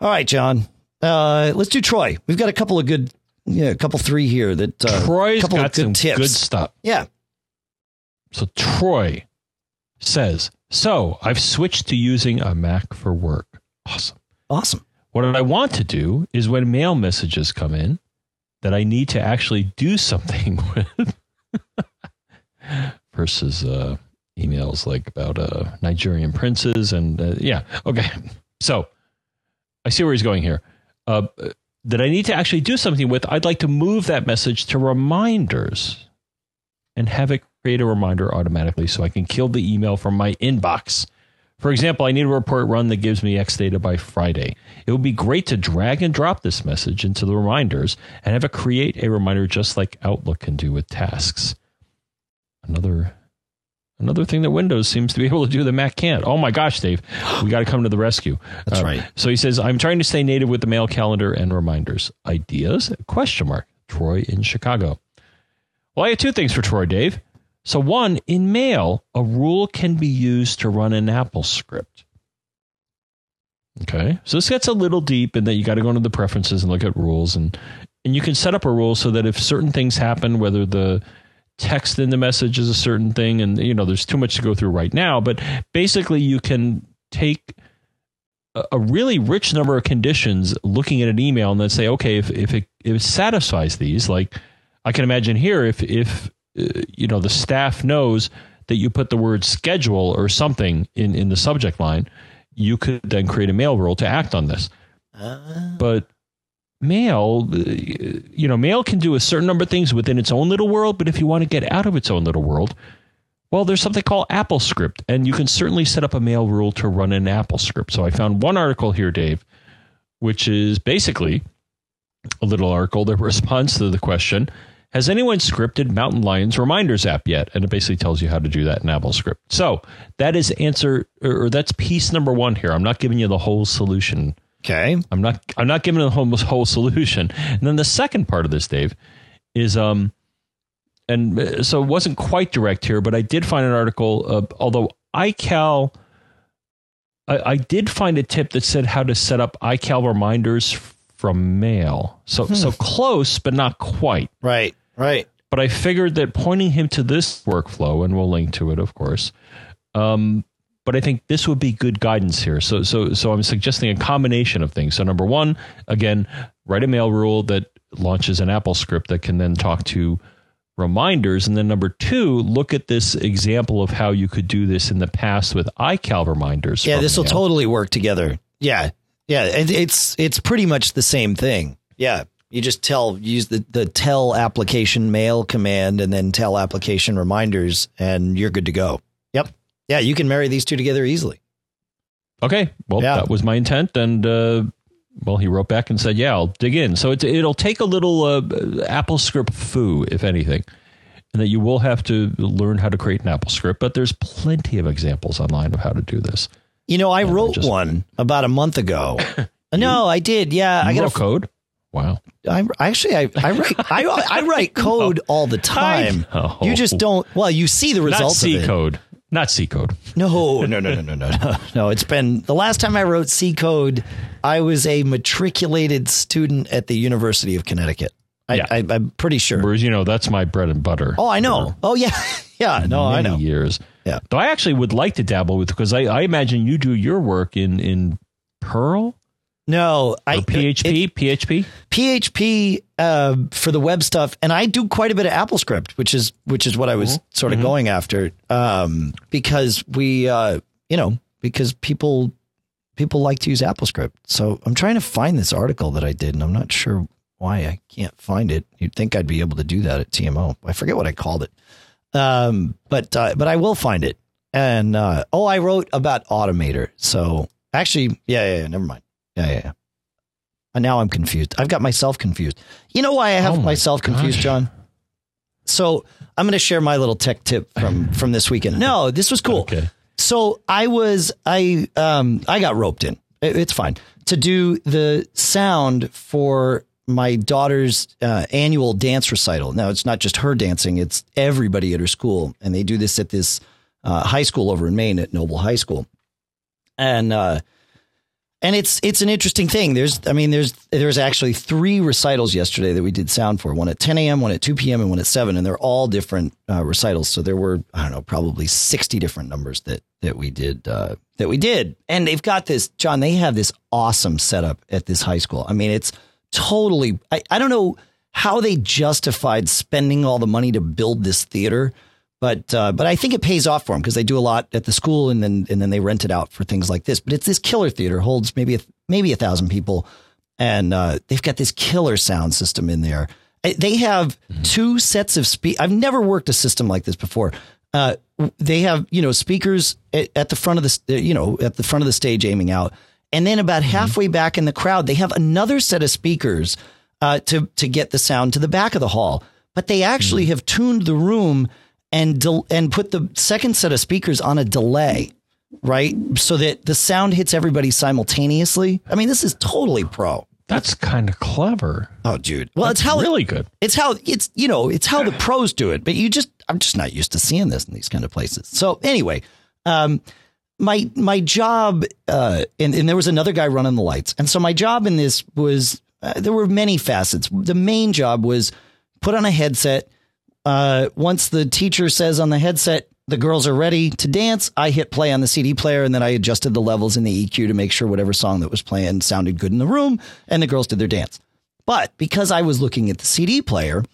All right, John. Uh, let's do Troy. We've got a couple of good, yeah, a couple three here that uh, Troy's couple got of good some tips. good stuff. Yeah. So Troy says, "So I've switched to using a Mac for work. Awesome. Awesome. What I want to do is when mail messages come in that I need to actually do something with versus uh, emails like about uh, Nigerian princes and uh, yeah. Okay. So I see where he's going here. Uh, that I need to actually do something with, I'd like to move that message to reminders and have it create a reminder automatically so I can kill the email from my inbox. For example, I need a report run that gives me X data by Friday. It would be great to drag and drop this message into the reminders and have it create a reminder just like Outlook can do with tasks. Another another thing that Windows seems to be able to do that Mac can't. Oh my gosh, Dave, we got to come to the rescue. That's Uh, right. So he says, "I'm trying to stay native with the mail calendar and reminders. Ideas? Question mark. Troy in Chicago. Well, I have two things for Troy, Dave. So one, in mail, a rule can be used to run an Apple script. Okay, so this gets a little deep in that you got to go into the preferences and look at rules, and and you can set up a rule so that if certain things happen, whether the text in the message is a certain thing, and you know there's too much to go through right now, but basically you can take a really rich number of conditions looking at an email and then say, okay, if if it, if it satisfies these, like I can imagine here, if if you know the staff knows that you put the word schedule or something in in the subject line, you could then create a mail rule to act on this. But mail, uh, you know, mail can do a certain number of things within its own little world. But if you want to get out of its own little world, well, there's something called Apple Script, and you can certainly set up a mail rule to run an Apple Script. So I found one article here, Dave, which is basically a little article that responds to the question Has anyone scripted Mountain Lions Reminders app yet? And it basically tells you how to do that in Apple Script. So that is answer, or that's piece number one here. I'm not giving you the whole solution. Okay. I'm not. I'm not giving the whole, whole solution. And then the second part of this, Dave, is um, and uh, so it wasn't quite direct here, but I did find an article. Uh, although iCal, I, I did find a tip that said how to set up iCal reminders from mail. So so close, but not quite. Right. Right. But I figured that pointing him to this workflow, and we'll link to it, of course. Um, but I think this would be good guidance here. So, so, so I'm suggesting a combination of things. So, number one, again, write a mail rule that launches an Apple script that can then talk to reminders. And then number two, look at this example of how you could do this in the past with iCal reminders. Yeah, this will totally work together. Yeah. Yeah. It, it's it's pretty much the same thing. Yeah. You just tell use the, the tell application mail command and then tell application reminders and you're good to go. Yep. Yeah, you can marry these two together easily. Okay. Well, Yeah. that was my intent. And, uh, well, he wrote back and said, yeah, I'll dig in. So it, it'll take a little uh, Apple script foo, if anything, and that you will have to learn how to create an Apple script. But there's plenty of examples online of how to do this. You know, I wrote just- one about a month ago. no, I did. Yeah, I got wrote code? Wow. I actually I, I write I, I write code all the time. You just don't. Well, you see the Not results it. C code. Not C code. No, no, no, no, no, no, no. No, it's been the last time I wrote C code. I was a matriculated student at the University of Connecticut. I, Yeah. I, I'm pretty sure. Whereas, you know, that's my bread and butter. Oh, I know. Oh, yeah, yeah. No, I know. years. Yeah. Though I actually would like to dabble with because I, I imagine you do your work in in Perl No, I PHP. it- PHP. PHP uh, for the web stuff, and I do quite a bit of AppleScript, which is which is what I was sort of going after, um, because we, uh, you know, because people people like to use AppleScript. So I'm trying to find this article that I did, and I'm not sure why I can't find it. You'd think I'd be able to do that at TMO. I forget what I called it, um, but uh, but I will find it. And uh, oh, I wrote about Automator. So actually, yeah, yeah, yeah never mind. Yeah, yeah, yeah. And now I'm confused. I've got myself confused. You know why I have Oh my myself confused. John? So I'm going to share my little tech tip from from this weekend. No, this was cool. Okay. So I was I um I got roped in. It- It's fine to do the sound for my daughter's uh, annual dance recital. Now it's not just her dancing; it's everybody at her school, and they do this at this uh, high school over in Maine at Noble High School, and uh, and it's it's an interesting thing. There's, I mean, there's there's actually three recitals yesterday that we did sound for. One at 10 a.m., one at 2 p.m., and one at seven, and they're all different uh, recitals. So there were I don't know, probably 60 different numbers that that we did uh, that we did, and they've got this John. They have this awesome setup at this high school. I mean, it's totally. I, I don't know how they justified spending all the money to build this theater but uh, but I think it pays off for them because they do a lot at the school and then and then they rent it out for things like this. But it's this killer theater holds maybe a, maybe a thousand people, and uh, they've got this killer sound system in there. They have mm-hmm. two sets of speak. I've never worked a system like this before. Uh, they have you know speakers at, at, the front of the you know at the front of the stage aiming out, and then about mm-hmm. halfway back in the crowd they have another set of speakers uh, to to get the sound to the back of the hall. But they actually mm-hmm. have tuned the room and de- and put the second set of speakers on a delay, right? So that the sound hits everybody simultaneously. I mean, this is totally pro. That's kind of clever. Oh, dude. Well, That's it's how really good. It's how it's you know it's how the pros do it. But you just I'm just not used to seeing this in these kind of places. So anyway, um, my my job uh, and and there was another guy running the lights, and so my job in this was uh, there were many facets. The main job was put on a headset uh, once the teacher says on the headset, the girls are ready to dance, I hit play on the CD player and then I adjusted the levels in the EQ to make sure whatever song that was playing sounded good in the room and the girls did their dance. But because I was looking at the CD player,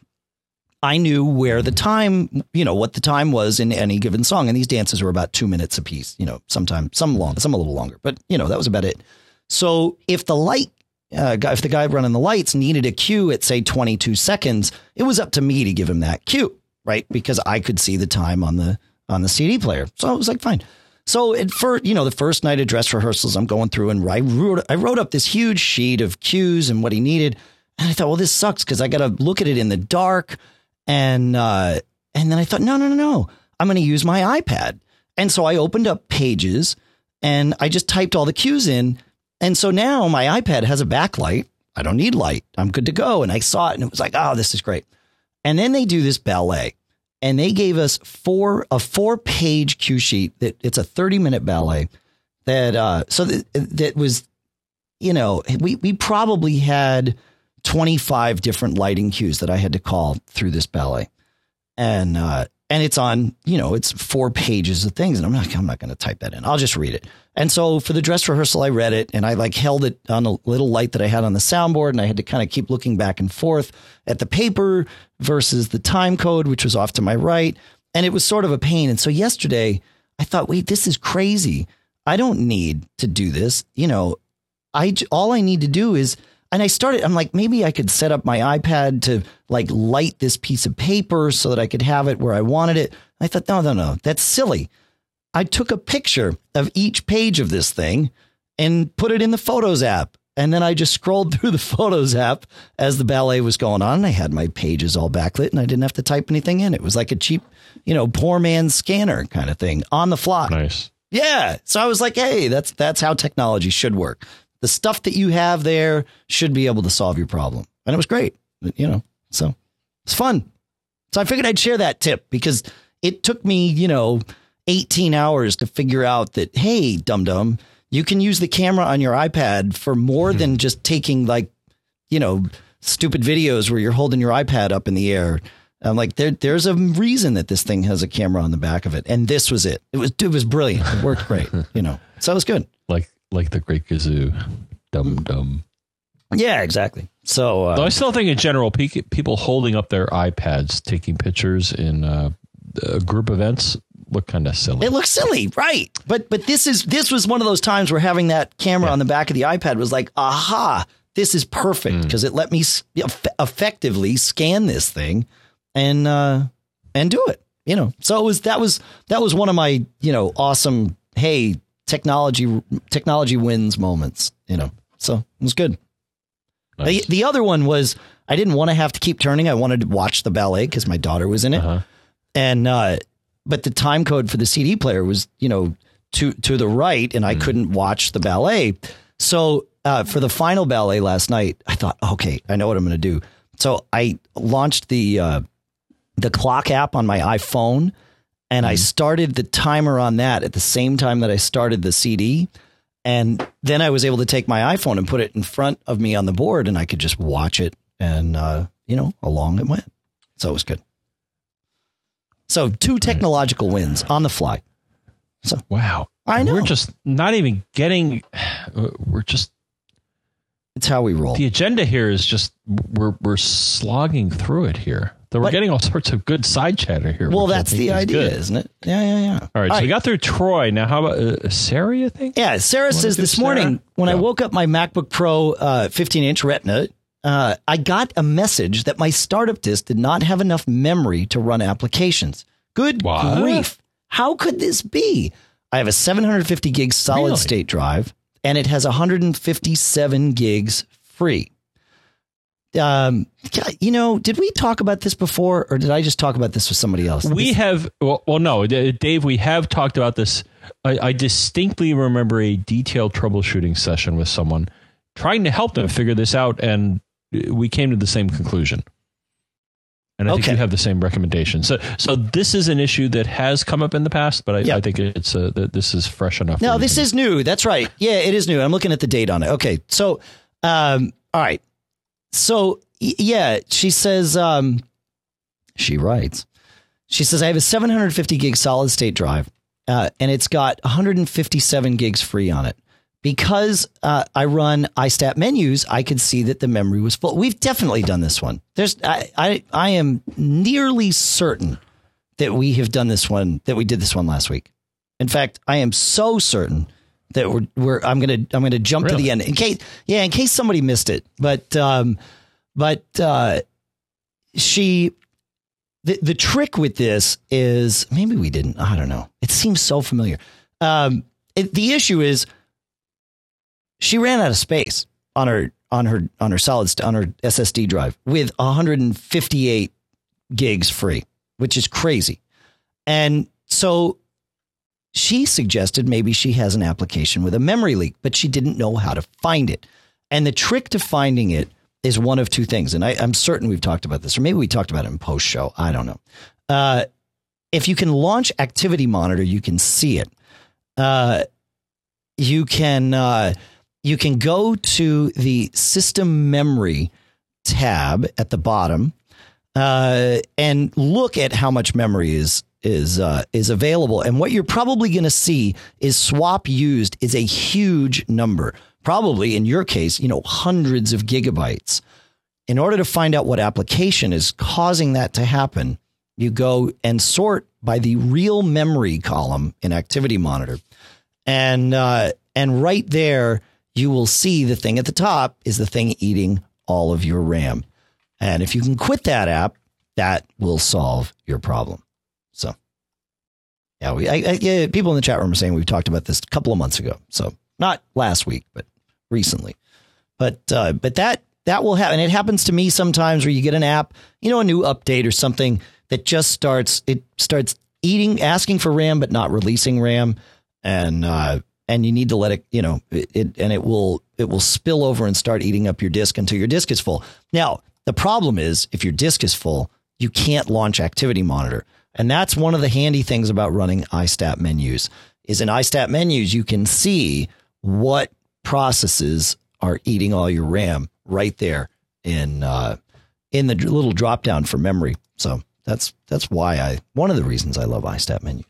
I knew where the time, you know, what the time was in any given song. And these dances were about two minutes apiece, you know, sometimes some long, some a little longer, but you know, that was about it. So if the light uh, if the guy running the lights needed a cue at say 22 seconds, it was up to me to give him that cue, right? Because I could see the time on the on the CD player. So I was like, fine. So at first, you know, the first night of dress rehearsals, I'm going through and I wrote, I wrote up this huge sheet of cues and what he needed. And I thought, well, this sucks because I got to look at it in the dark. And uh, and then I thought, no, no, no, no, I'm going to use my iPad. And so I opened up Pages and I just typed all the cues in and so now my iPad has a backlight. I don't need light. I'm good to go. And I saw it and it was like, oh, this is great. And then they do this ballet and they gave us four a four page cue sheet that it's a 30 minute ballet that uh so that, that was you know we we probably had 25 different lighting cues that I had to call through this ballet and uh and it's on, you know, it's four pages of things, and I'm not, I'm not going to type that in. I'll just read it. And so for the dress rehearsal, I read it, and I like held it on a little light that I had on the soundboard, and I had to kind of keep looking back and forth at the paper versus the time code, which was off to my right, and it was sort of a pain. And so yesterday, I thought, wait, this is crazy. I don't need to do this. You know, I all I need to do is and I started, I'm like, maybe I could set up my iPad to like light this piece of paper so that I could have it where I wanted it. I thought, no, no, no, that's silly. I took a picture of each page of this thing and put it in the Photos app. And then I just scrolled through the Photos app as the ballet was going on. And I had my pages all backlit and I didn't have to type anything in. It was like a cheap, you know, poor man's scanner kind of thing on the fly. Nice. Yeah. So I was like, hey, that's that's how technology should work the stuff that you have there should be able to solve your problem. And it was great, you know, so it's fun. So I figured I'd share that tip because it took me, you know, 18 hours to figure out that, hey, dum dum, you can use the camera on your iPad for more mm-hmm. than just taking like, you know, stupid videos where you're holding your iPad up in the air. I'm like, there, there's a reason that this thing has a camera on the back of it, and this was it. It was, it was brilliant. It worked great, you know. So it was good. Like like the Great Gazoo. Dum dum. Yeah, exactly. So uh, I still think in general, people holding up their iPads taking pictures in uh, group events look kind of silly. It looks silly, right? But but this is this was one of those times where having that camera yeah. on the back of the iPad was like, aha, this is perfect because mm. it let me effectively scan this thing and uh, and do it. You know, so it was that was that was one of my you know awesome. Hey, technology technology wins moments, you know. So it was good. Nice. The, the other one was I didn't want to have to keep turning. I wanted to watch the ballet because my daughter was in it, uh-huh. and uh, but the time code for the CD player was you know to to the right, and I mm. couldn't watch the ballet. So uh, for the final ballet last night, I thought, okay, I know what I'm going to do. So I launched the uh, the clock app on my iPhone, and I started the timer on that at the same time that I started the CD. And then I was able to take my iPhone and put it in front of me on the board, and I could just watch it, and uh, you know, along it went. So it was good. So two technological wins on the fly. So wow. I know. We're just not even getting. We're just It's how we roll. the agenda here is just we're we're slogging through it here. Though we're But- getting all sorts of good side chatter here. Well, that's the is idea, good. isn't it? Yeah, yeah, yeah. All right, so we got through Troy. Now, how about uh, Sarah? You think? Yeah, Sarah says this Sarah? morning when I woke up my MacBook Pro uh, 15 inch Retina, uh, I got a message that my startup disk did not have enough memory to run applications. Good What? grief. How could this be? I have a 750 gig solid Really? state drive and it has 157 gigs free. Um, you know, did we talk about this before or did I just talk about this with somebody else? We have, well, well, no, Dave, we have talked about this. I, I distinctly remember a detailed troubleshooting session with someone trying to help them figure this out, and we came to the same conclusion. And I think Okay. you have the same recommendation. So, so this is an issue that has come up in the past, but I, Yeah. I think it's uh, that this is fresh enough. No, this is new. That's right. Yeah, it is new. I'm looking at the date on it. Okay. So, um, all right. So, yeah, she says, um, she writes, she says, I have a 750 gig solid state drive, uh, and it's got 157 gigs free on it. Because uh, I run iStat menus, I could see that the memory was full. We've definitely done this one. There's, I, I, I am nearly certain that we have done this one, that we did this one last week. In fact, I am so certain that we're, we're I'm gonna I'm gonna jump to the end in case yeah in case somebody missed it. But um, but uh, she the the trick with this is maybe we didn't I don't know. It seems so familiar. Um, it, the issue is she ran out of space on her on her on her solid on her SSD drive with 158 gigs free, which is crazy. And so she suggested maybe she has an application with a memory leak, but she didn't know how to find it. And the trick to finding it is one of two things. And I, I'm certain we've talked about this, or maybe we talked about it in post show. I don't know. Uh, if you can launch Activity Monitor, you can see it. Uh, you can uh, you can go to the system memory tab at the bottom uh, and look at how much memory is is uh, is available. And what you're probably going to see is swap used is a huge number. Probably in your case, you know, hundreds of gigabytes. In order to find out what application is causing that to happen, you go and sort by the real memory column in Activity Monitor, and uh, and right there you will see the thing at the top is the thing eating all of your RAM. And if you can quit that app, that will solve your problem. Yeah, we I, I, yeah, people in the chat room are saying we've talked about this a couple of months ago. So not last week, but recently. But uh, but that that will happen. It happens to me sometimes where you get an app, you know, a new update or something that just starts it starts eating, asking for RAM but not releasing RAM, and uh, and you need to let it, you know, it, it and it will it will spill over and start eating up your disk until your disk is full. Now the problem is if your disk is full, you can't launch Activity Monitor, and that's one of the handy things about running iStat menus. Is in iStat menus you can see what processes are eating all your RAM right there in uh, in the little drop down for memory. So that's that's why I one of the reasons I love iStat menus.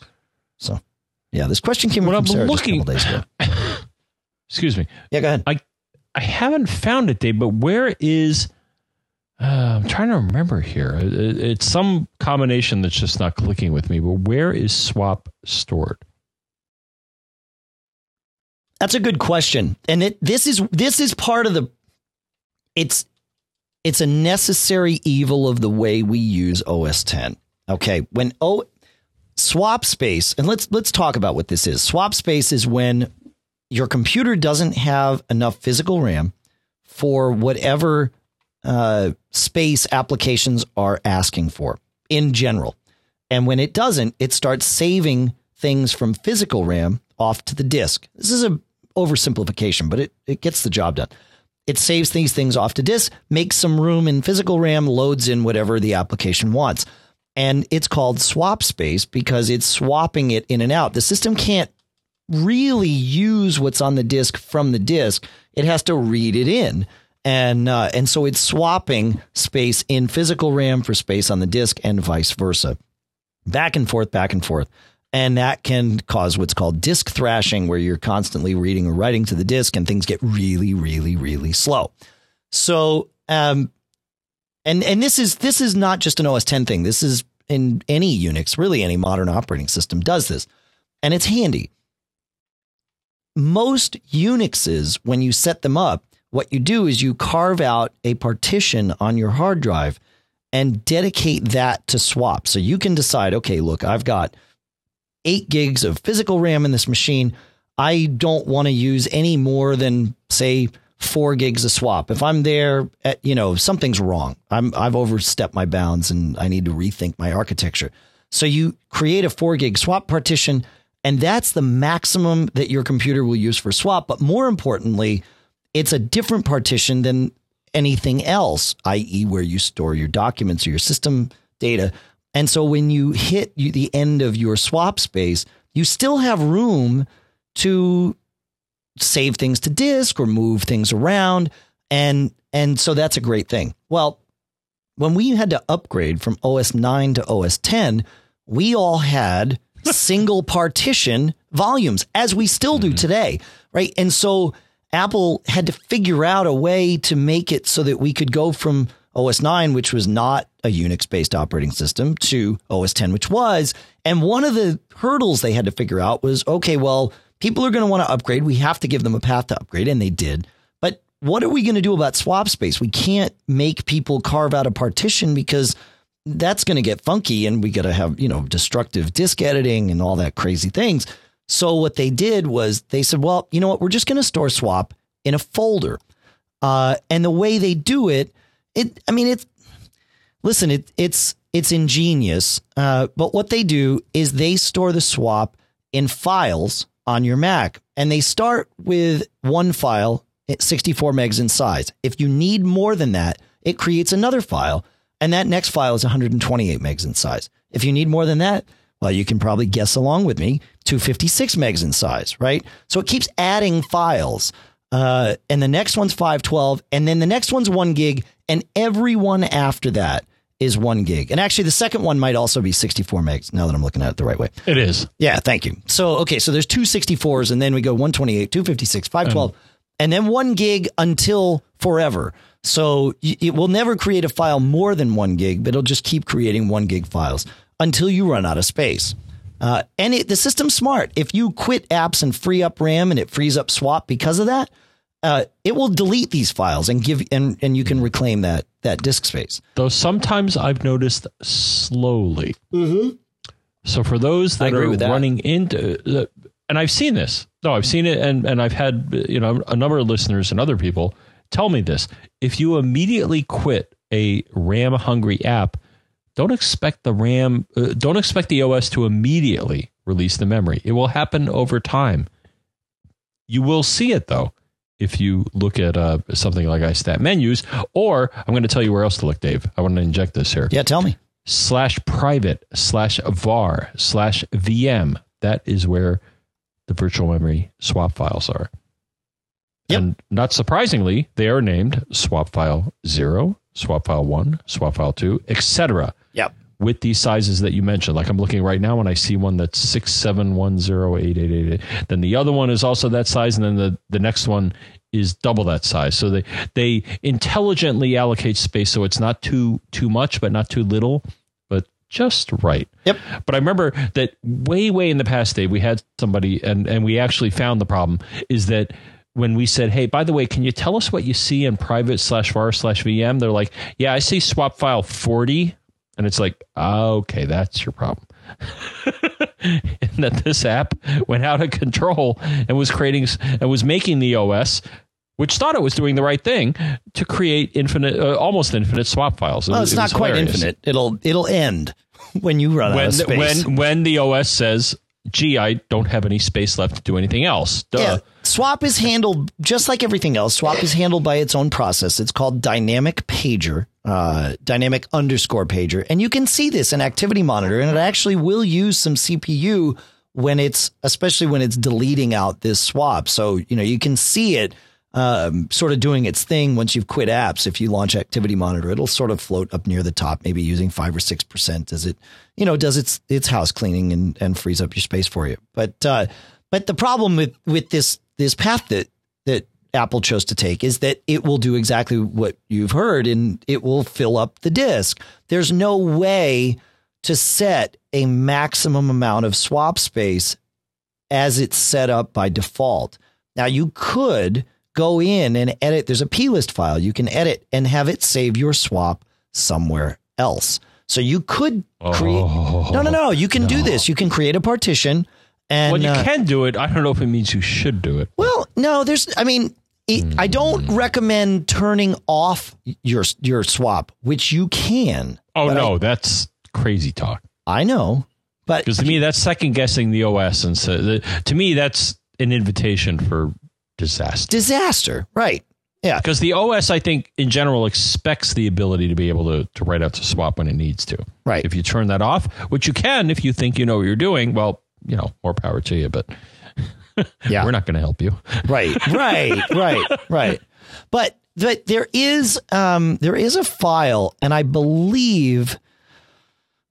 So yeah, this question came When from I'm Sarah looking- just a couple days ago. Excuse me. Yeah, go ahead. I, I haven't found it, Dave. But where is? Uh, I'm trying to remember here. It- it- it's some combination that's just not clicking with me. But where is swap stored? That's a good question, and it, this is this is part of the. It's it's a necessary evil of the way we use OS 10. Okay, when O swap space, and let's let's talk about what this is. Swap space is when your computer doesn't have enough physical RAM for whatever uh, space applications are asking for in general. And when it doesn't, it starts saving things from physical RAM off to the disk. This is a oversimplification, but it, it gets the job done. It saves these things off to disk, makes some room in physical RAM, loads in whatever the application wants. And it's called swap space because it's swapping it in and out. The system can't really use what's on the disk from the disk. It has to read it in. And uh, and so it's swapping space in physical RAM for space on the disk and vice versa. Back and forth, back and forth. And that can cause what's called disk thrashing, where you're constantly reading or writing to the disk and things get really, really, really slow. So, um, and and this is this is not just an OS 10 thing. This is in any Unix, really any modern operating system does this, and it's handy. Most Unixes, when you set them up, what you do is you carve out a partition on your hard drive and dedicate that to swap. So you can decide, okay, look, I've got eight gigs of physical RAM in this machine. I don't want to use any more than say four gigs of swap. If I'm there at, you know, something's wrong. I'm, I've overstepped my bounds and I need to rethink my architecture. So you create a four gig swap partition and that's the maximum that your computer will use for swap. But more importantly, it's a different partition than anything else, i.e., where you store your documents or your system data. And so when you hit the end of your swap space, you still have room to save things to disk or move things around. And, and so that's a great thing. Well, when we had to upgrade from OS 9 to OS 10, we all had single partition volumes, as we still do mm-hmm. today. Right. And so Apple had to figure out a way to make it so that we could go from OS 9, which was not a Unix based operating system, to OS 10, which was. And one of the hurdles they had to figure out was okay, well, people are going to want to upgrade. We have to give them a path to upgrade, and they did. But what are we going to do about swap space? We can't make people carve out a partition because that's going to get funky and we got to have, you know, destructive disk editing and all that crazy things. So what they did was they said, well, you know what? We're just going to store swap in a folder. Uh, and the way they do it, it, I mean, it's, listen, it, it's, it's ingenious. Uh, but what they do is they store the swap in files on your Mac and they start with one file, 64 megs in size. If you need more than that, it creates another file and that next file is 128 megs in size. If you need more than that, well, you can probably guess along with me, 256 megs in size, right? So it keeps adding files. Uh, and the next one's 512, and then the next one's one gig, and every one after that is one gig. And actually, the second one might also be 64 megs now that I'm looking at it the right way. It is. Yeah, thank you. So, okay, so there's two 64s, and then we go 128, 256, 512, um, and then one gig until forever. So it will never create a file more than one gig, but it'll just keep creating one gig files until you run out of space. Uh, and it, the system's smart. If you quit apps and free up RAM and it frees up swap because of that, uh, it will delete these files and give and and you can reclaim that that disk space. Though sometimes I've noticed slowly. Mm-hmm. So for those that are running into, uh, and I've seen this. No, I've seen it, and and I've had you know a number of listeners and other people tell me this: if you immediately quit a RAM hungry app, don't expect the RAM, uh, don't expect the OS to immediately release the memory. It will happen over time. You will see it though if you look at uh, something like iStat menus, or I'm going to tell you where else to look, Dave. I want to inject this here. Yeah, tell me. Slash private slash var slash VM. That is where the virtual memory swap files are. Yep. And not surprisingly, they are named swap file 0, swap file 1, swap file 2, etc. With these sizes that you mentioned. Like I'm looking right now and I see one that's 67108888. Then the other one is also that size and then the, the next one is double that size. So they they intelligently allocate space so it's not too too much but not too little but just right. Yep. But I remember that way way in the past day we had somebody and and we actually found the problem is that when we said, "Hey, by the way, can you tell us what you see in private slash var slash VM?" They're like, "Yeah, I see swap file forty, and it's like, "Okay, that's your problem." and that this app went out of control and was creating and was making the OS which thought it was doing the right thing to create infinite, uh, almost infinite swap files. Well, it's it not quite hilarious. infinite. It'll it'll end when you run when, out of space. When when the OS says gee, I don't have any space left to do anything else. Duh. Yeah. Swap is handled just like everything else. Swap is handled by its own process. It's called dynamic pager, uh, dynamic underscore pager. And you can see this in Activity Monitor, and it actually will use some CPU when it's, especially when it's deleting out this swap. So, you know, you can see it um, sort of doing its thing once you've quit apps. If you launch Activity Monitor, it'll sort of float up near the top, maybe using five or six percent as it, you know, does its its house cleaning and, and frees up your space for you. But uh, but the problem with with this this path that that Apple chose to take is that it will do exactly what you've heard, and it will fill up the disk. There's no way to set a maximum amount of swap space as it's set up by default. Now you could go in and edit. There's a plist file you can edit and have it save your swap somewhere else. So you could create. Oh, no, no, no. You can do this. You can create a partition. And Well, you uh, can do it. I don't know if it means you should do it. well, no, there's. I mean, it, I don't Hmm. recommend turning off your your swap, which you can. Oh no, that's crazy talk. I know, but Because to me, that's second guessing the OS, and so the, to me, that's an invitation for disaster. disaster, right? Yeah, Because the OS, I think, in general, expects the ability to be able to, to write out to swap when it needs to. right. If you turn that off, which you can if you think you know what you're doing, well, you know, more power to you. But Yeah. we're not going to help you. right, right, right, right. But but there is um there is a file, and I believe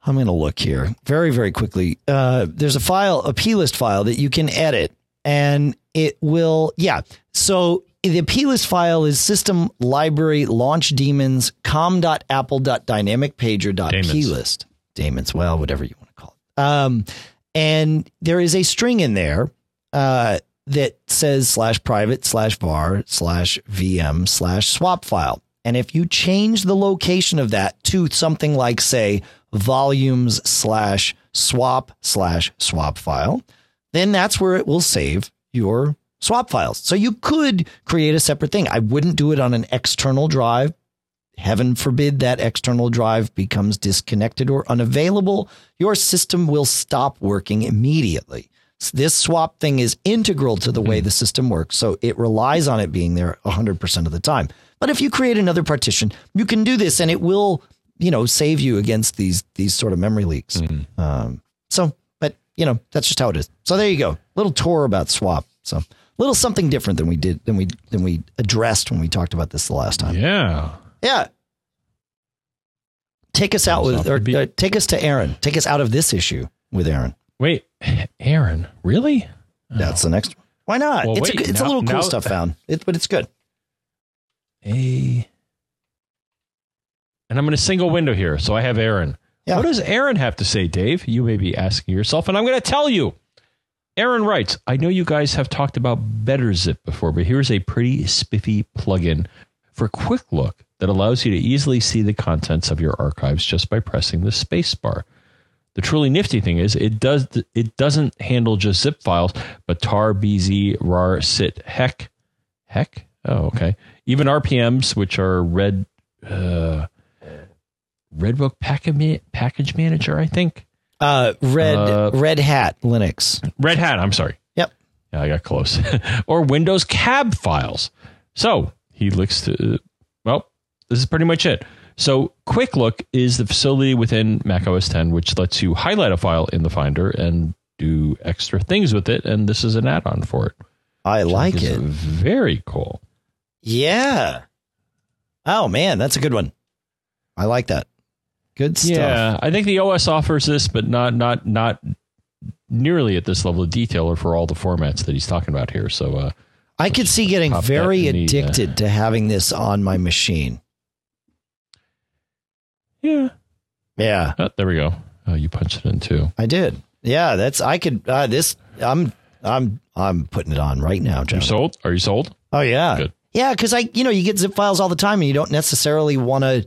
I'm going to look here very very quickly. Uh, there's a file, a plist file that you can edit, and it will yeah. So the plist file is system library launch daemons com.apple.dynamicpager.plist. Daemons, well, whatever you want to call it. Um, and there is a string in there uh, that says slash private slash var slash VM slash swap file. And if you change the location of that to something like, say, volumes slash swap slash swap file, then that's where it will save your swap files. So you could create a separate thing. I wouldn't do it on an external drive. Heaven forbid that external drive becomes disconnected or unavailable. Your system will stop working immediately. This swap thing is integral to the way the system works, so it relies on it being there 100% of the time. But if you create another partition, you can do this and it will, you know, save you against these these sort of memory leaks. Um, so, but you know, that's just how it is. So there you go. Little tour about swap. So, a little something different than we did than we than we addressed when we talked about this the last time. Yeah. Yeah. Take us out with, or uh, take us to Aaron. Take us out of this issue with Aaron. Wait, Aaron, really? That's the next one. Why not? Well, it's wait, a, it's a little cool now- stuff found, it, but it's good. A. And I'm in a single window here, so I have Aaron. Yeah. What does Aaron have to say, Dave? You may be asking yourself, and I'm going to tell you. Aaron writes, I know you guys have talked about Better Zip before, but here's a pretty spiffy plugin for quick look that allows you to easily see the contents of your archives just by pressing the space bar. The truly nifty thing is it does it doesn't handle just zip files, but tar, bz, rar, sit, heck, heck. Oh, okay. Even RPMs, which are red, uh, Redbook package package manager, I think. Uh, Red Uh, Red Hat Linux. Red Hat. I'm sorry. Yep. Yeah, I got close. or Windows cab files. So he looks to, well, this is pretty much it. So Quick Look is the facility within Mac OS 10 which lets you highlight a file in the Finder and do extra things with it. And this is an add on for it. I like it. Very cool. Yeah. Oh man, that's a good one. I like that. Good stuff. Yeah, I think the OS offers this, but not not not nearly at this level of detail or for all the formats that he's talking about here. So uh, I could see getting very the, uh, addicted to having this on my machine. Yeah, Yeah, oh, there we go. Oh, you punched it in too. I did. Yeah, that's I could uh, this I'm I'm I'm putting it on right now, You John. sold? Are you sold? Oh yeah. Good. Yeah, cuz I you know, you get zip files all the time and you don't necessarily want to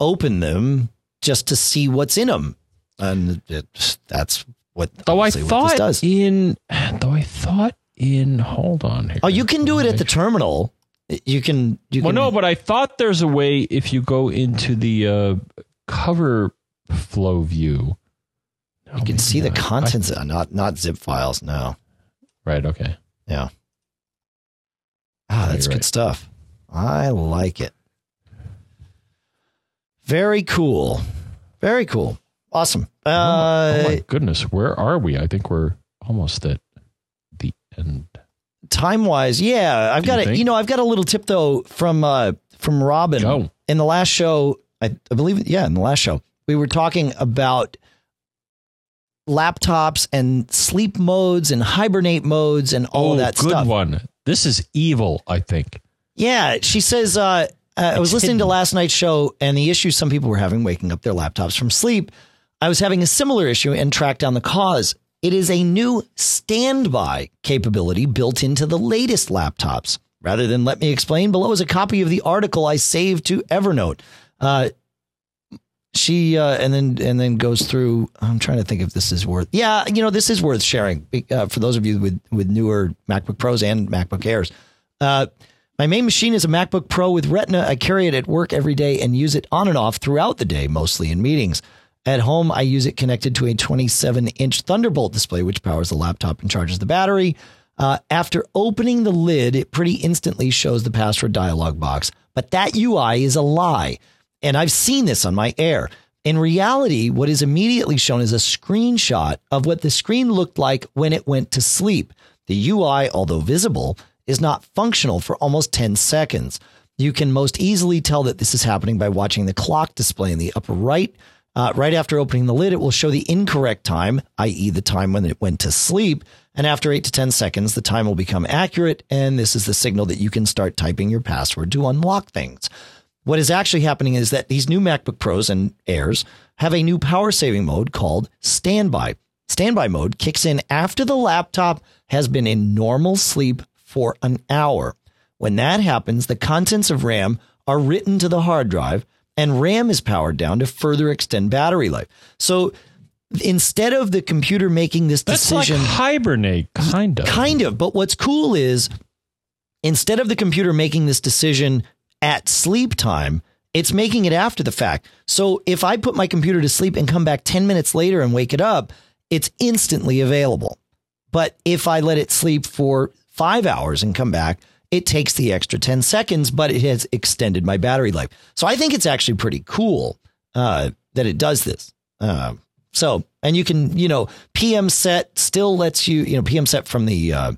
open them just to see what's in them. And it, that's what Though I obviously what this thought does. in, though I thought in. Hold on. Here. Oh, you can do it at the terminal. You can you Well, can no, but I thought there's a way if you go into the uh, cover flow view. You can see the contents, uh, not not zip files. No, Right. Okay. yeah. Ah, that's good right. stuff. I like it. Very cool. Very cool. Awesome. oh, Uh, my, oh my goodness, where are we? I think we're almost at the end. time wise, yeah, I've Do got you it. think? You know, I've got a little tip though from uh from Robin Go. in the last show. I, I believe, yeah, in the last show we were talking about laptops and sleep modes and hibernate modes and all oh, of that good stuff. one. This is evil. I think. Yeah, she says. Uh, uh, I was listening to last night's show, and the issue some people were having waking up their laptops from sleep. I was having a similar issue and tracked down the cause. It is a new standby capability built into the latest laptops. Rather than let me explain, below is a copy of the article I saved to Evernote. Uh, she uh, and then and then goes through. I'm trying to think if this is worth. Yeah, you know this is worth sharing uh, for those of you with with newer MacBook Pros and MacBook Airs. Uh, my main machine is a MacBook Pro with Retina. I carry it at work every day and use it on and off throughout the day, mostly in meetings. At home, I use it connected to a 27 inch Thunderbolt display, which powers the laptop and charges the battery. Uh, after opening the lid, it pretty instantly shows the password dialog box. But that UI is a lie. And I've seen this on my Air. In reality, what is immediately shown is a screenshot of what the screen looked like when it went to sleep. The UI, although visible, is not functional for almost 10 seconds. You can most easily tell that this is happening by watching the clock display in the upper right. Uh, right after opening the lid, it will show the incorrect time, i.e., the time when it went to sleep. And after eight to 10 seconds, the time will become accurate. And this is the signal that you can start typing your password to unlock things. What is actually happening is that these new MacBook Pros and Airs have a new power saving mode called standby. Standby mode kicks in after the laptop has been in normal sleep for an hour. When that happens, the contents of RAM are written to the hard drive and RAM is powered down to further extend battery life. So instead of the computer making this That's decision, like hibernate, kind of. Kind of. But what's cool is instead of the computer making this decision at sleep time, it's making it after the fact. So if I put my computer to sleep and come back 10 minutes later and wake it up, it's instantly available. But if I let it sleep for five hours and come back, it takes the extra 10 seconds, but it has extended my battery life. So I think it's actually pretty cool uh, that it does this. Uh, so, and you can, you know, pmset still lets you, you know, pmset from the uh,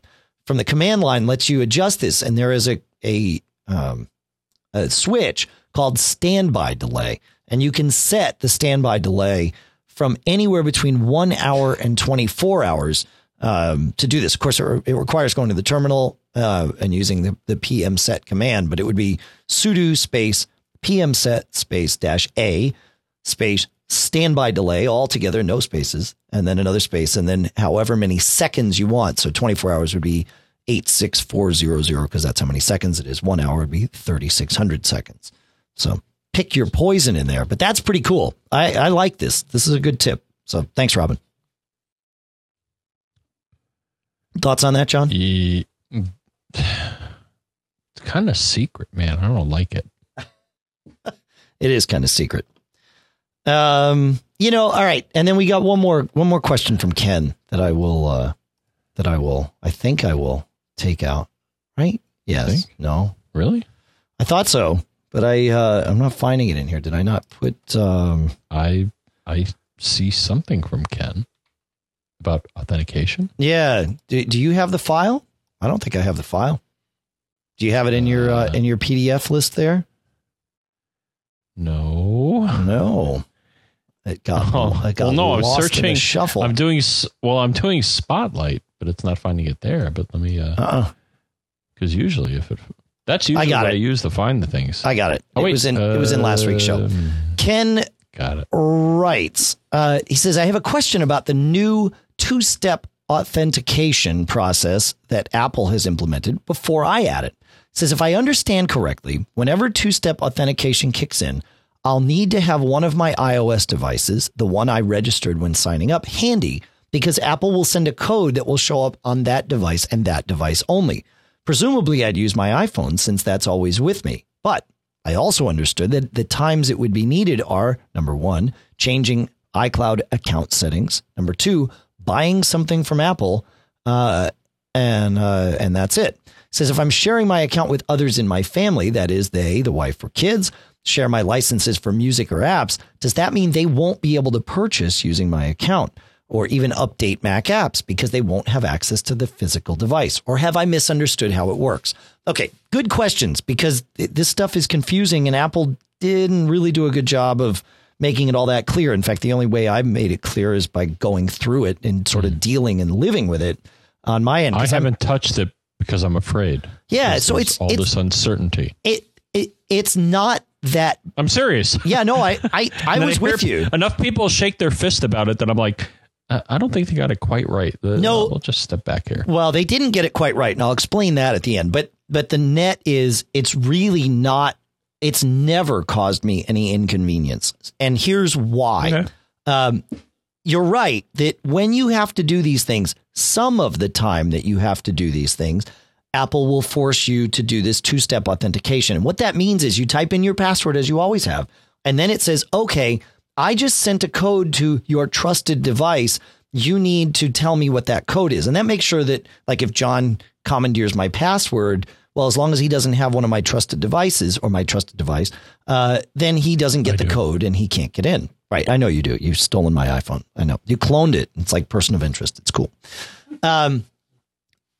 from the command line lets you adjust this, and there is a a, um, a switch called standby delay, and you can set the standby delay from anywhere between one hour and 24 hours um, to do this. Of course, it, re- it requires going to the terminal uh, and using the, the pmset command, but it would be sudo space pmset space dash A space standby delay all together, no spaces, and then another space, and then however many seconds you want. So 24 hours would be 86400 because that's how many seconds it is. One hour would be 3600 seconds. So pick your poison in there, but that's pretty cool. I, I like this. This is a good tip. So thanks, Robin. Thoughts on that, John? Ye- It's kind of secret, man. I don't like it. It is kind of secret. Um, you know, all right, and then we got one more one more question from Ken that I will uh that I will I think I will take out. Right? Yes. No. Really? I thought so, but I uh I'm not finding it in here. Did I not put um I I see something from Ken about authentication. yeah, do, do you have the file? I don't think I have the file. Do you have it in your uh, Uh, in your PDF list there? No. No. It got, Oh, it got well, no, I'm lost in a searching- shuffle. I'm doing well. I'm doing Spotlight, but it's not finding it there. But let me, uh, uh-uh. because usually if it, that's usually I got what it. I use to find the things. I got it. oh wait. it was in it was in last week's show. um, Ken Got it. writes, uh, he says, I have a question about the new two step authentication process that Apple has implemented before I add it. It says, if I understand correctly, whenever two step authentication kicks in, I'll need to have one of my iOS devices, the one I registered when signing up, handy because Apple will send a code that will show up on that device and that device only. Presumably, I'd use my iPhone since that's always with me. But I also understood that the times it would be needed are number one, changing iCloud account settings. Number two, buying something from Apple, uh, and uh, and that's it. it. Says if I'm sharing my account with others in my family, that is they, the wife or kids, share my licenses for music or apps, does that mean they won't be able to purchase using my account? Or even update Mac apps because they won't have access to the physical device? Or have I misunderstood how it works? Okay, good questions because this stuff is confusing and Apple didn't really do a good job of making it all that clear. In fact, the only way I've made it clear is by going through it and sort of mm. dealing and living with it on my end. I haven't I'm, touched it because I'm afraid. Yeah, so it's all it's, this uncertainty. It, it it's not that I'm serious. Yeah, no, I I, I was with you. Enough people shake their fist about it that I'm like, I don't think they got it quite right. The, no, we'll just step back here. Well, they didn't get it quite right, and I'll explain that at the end. But but the net is it's really not. It's never caused me any inconvenience, and here's why. Okay. Um, you're right that when you have to do these things, some of the time that you have to do these things, Apple will force you to do this two step authentication. And what that means is you type in your password as you always have, and then it says, okay, I just sent a code to your trusted device. You need to tell me what that code is. And that makes sure that, like, if John commandeers my password, well, as long as he doesn't have one of my trusted devices or my trusted device, uh, then he doesn't get I the do. code and he can't get in. Right. I know you do. You've stolen my iPhone. I know. You cloned it. It's like person of interest. It's cool. Um,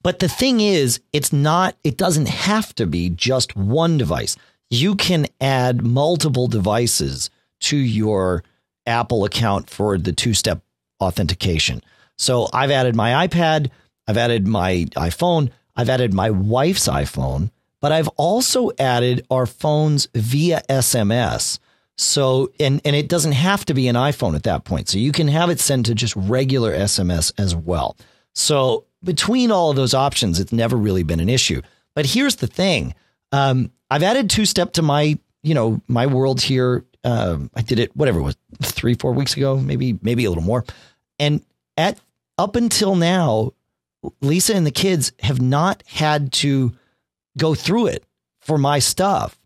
but the thing is, it's not, it doesn't have to be just one device. You can add multiple devices to your Apple account for the two step authentication. So I've added my iPad, I've added my iPhone, I've added my wife's iPhone, but I've also added our phones via SMS. So, and, and it doesn't have to be an iPhone at that point. So you can have it sent to just regular SMS as well. So between all of those options, it's never really been an issue. But here's the thing. Um, I've added two step to my, you know, my world here um, I did it whatever it was three four weeks ago, maybe maybe a little more, and at up until now, Lisa and the kids have not had to go through it for my stuff.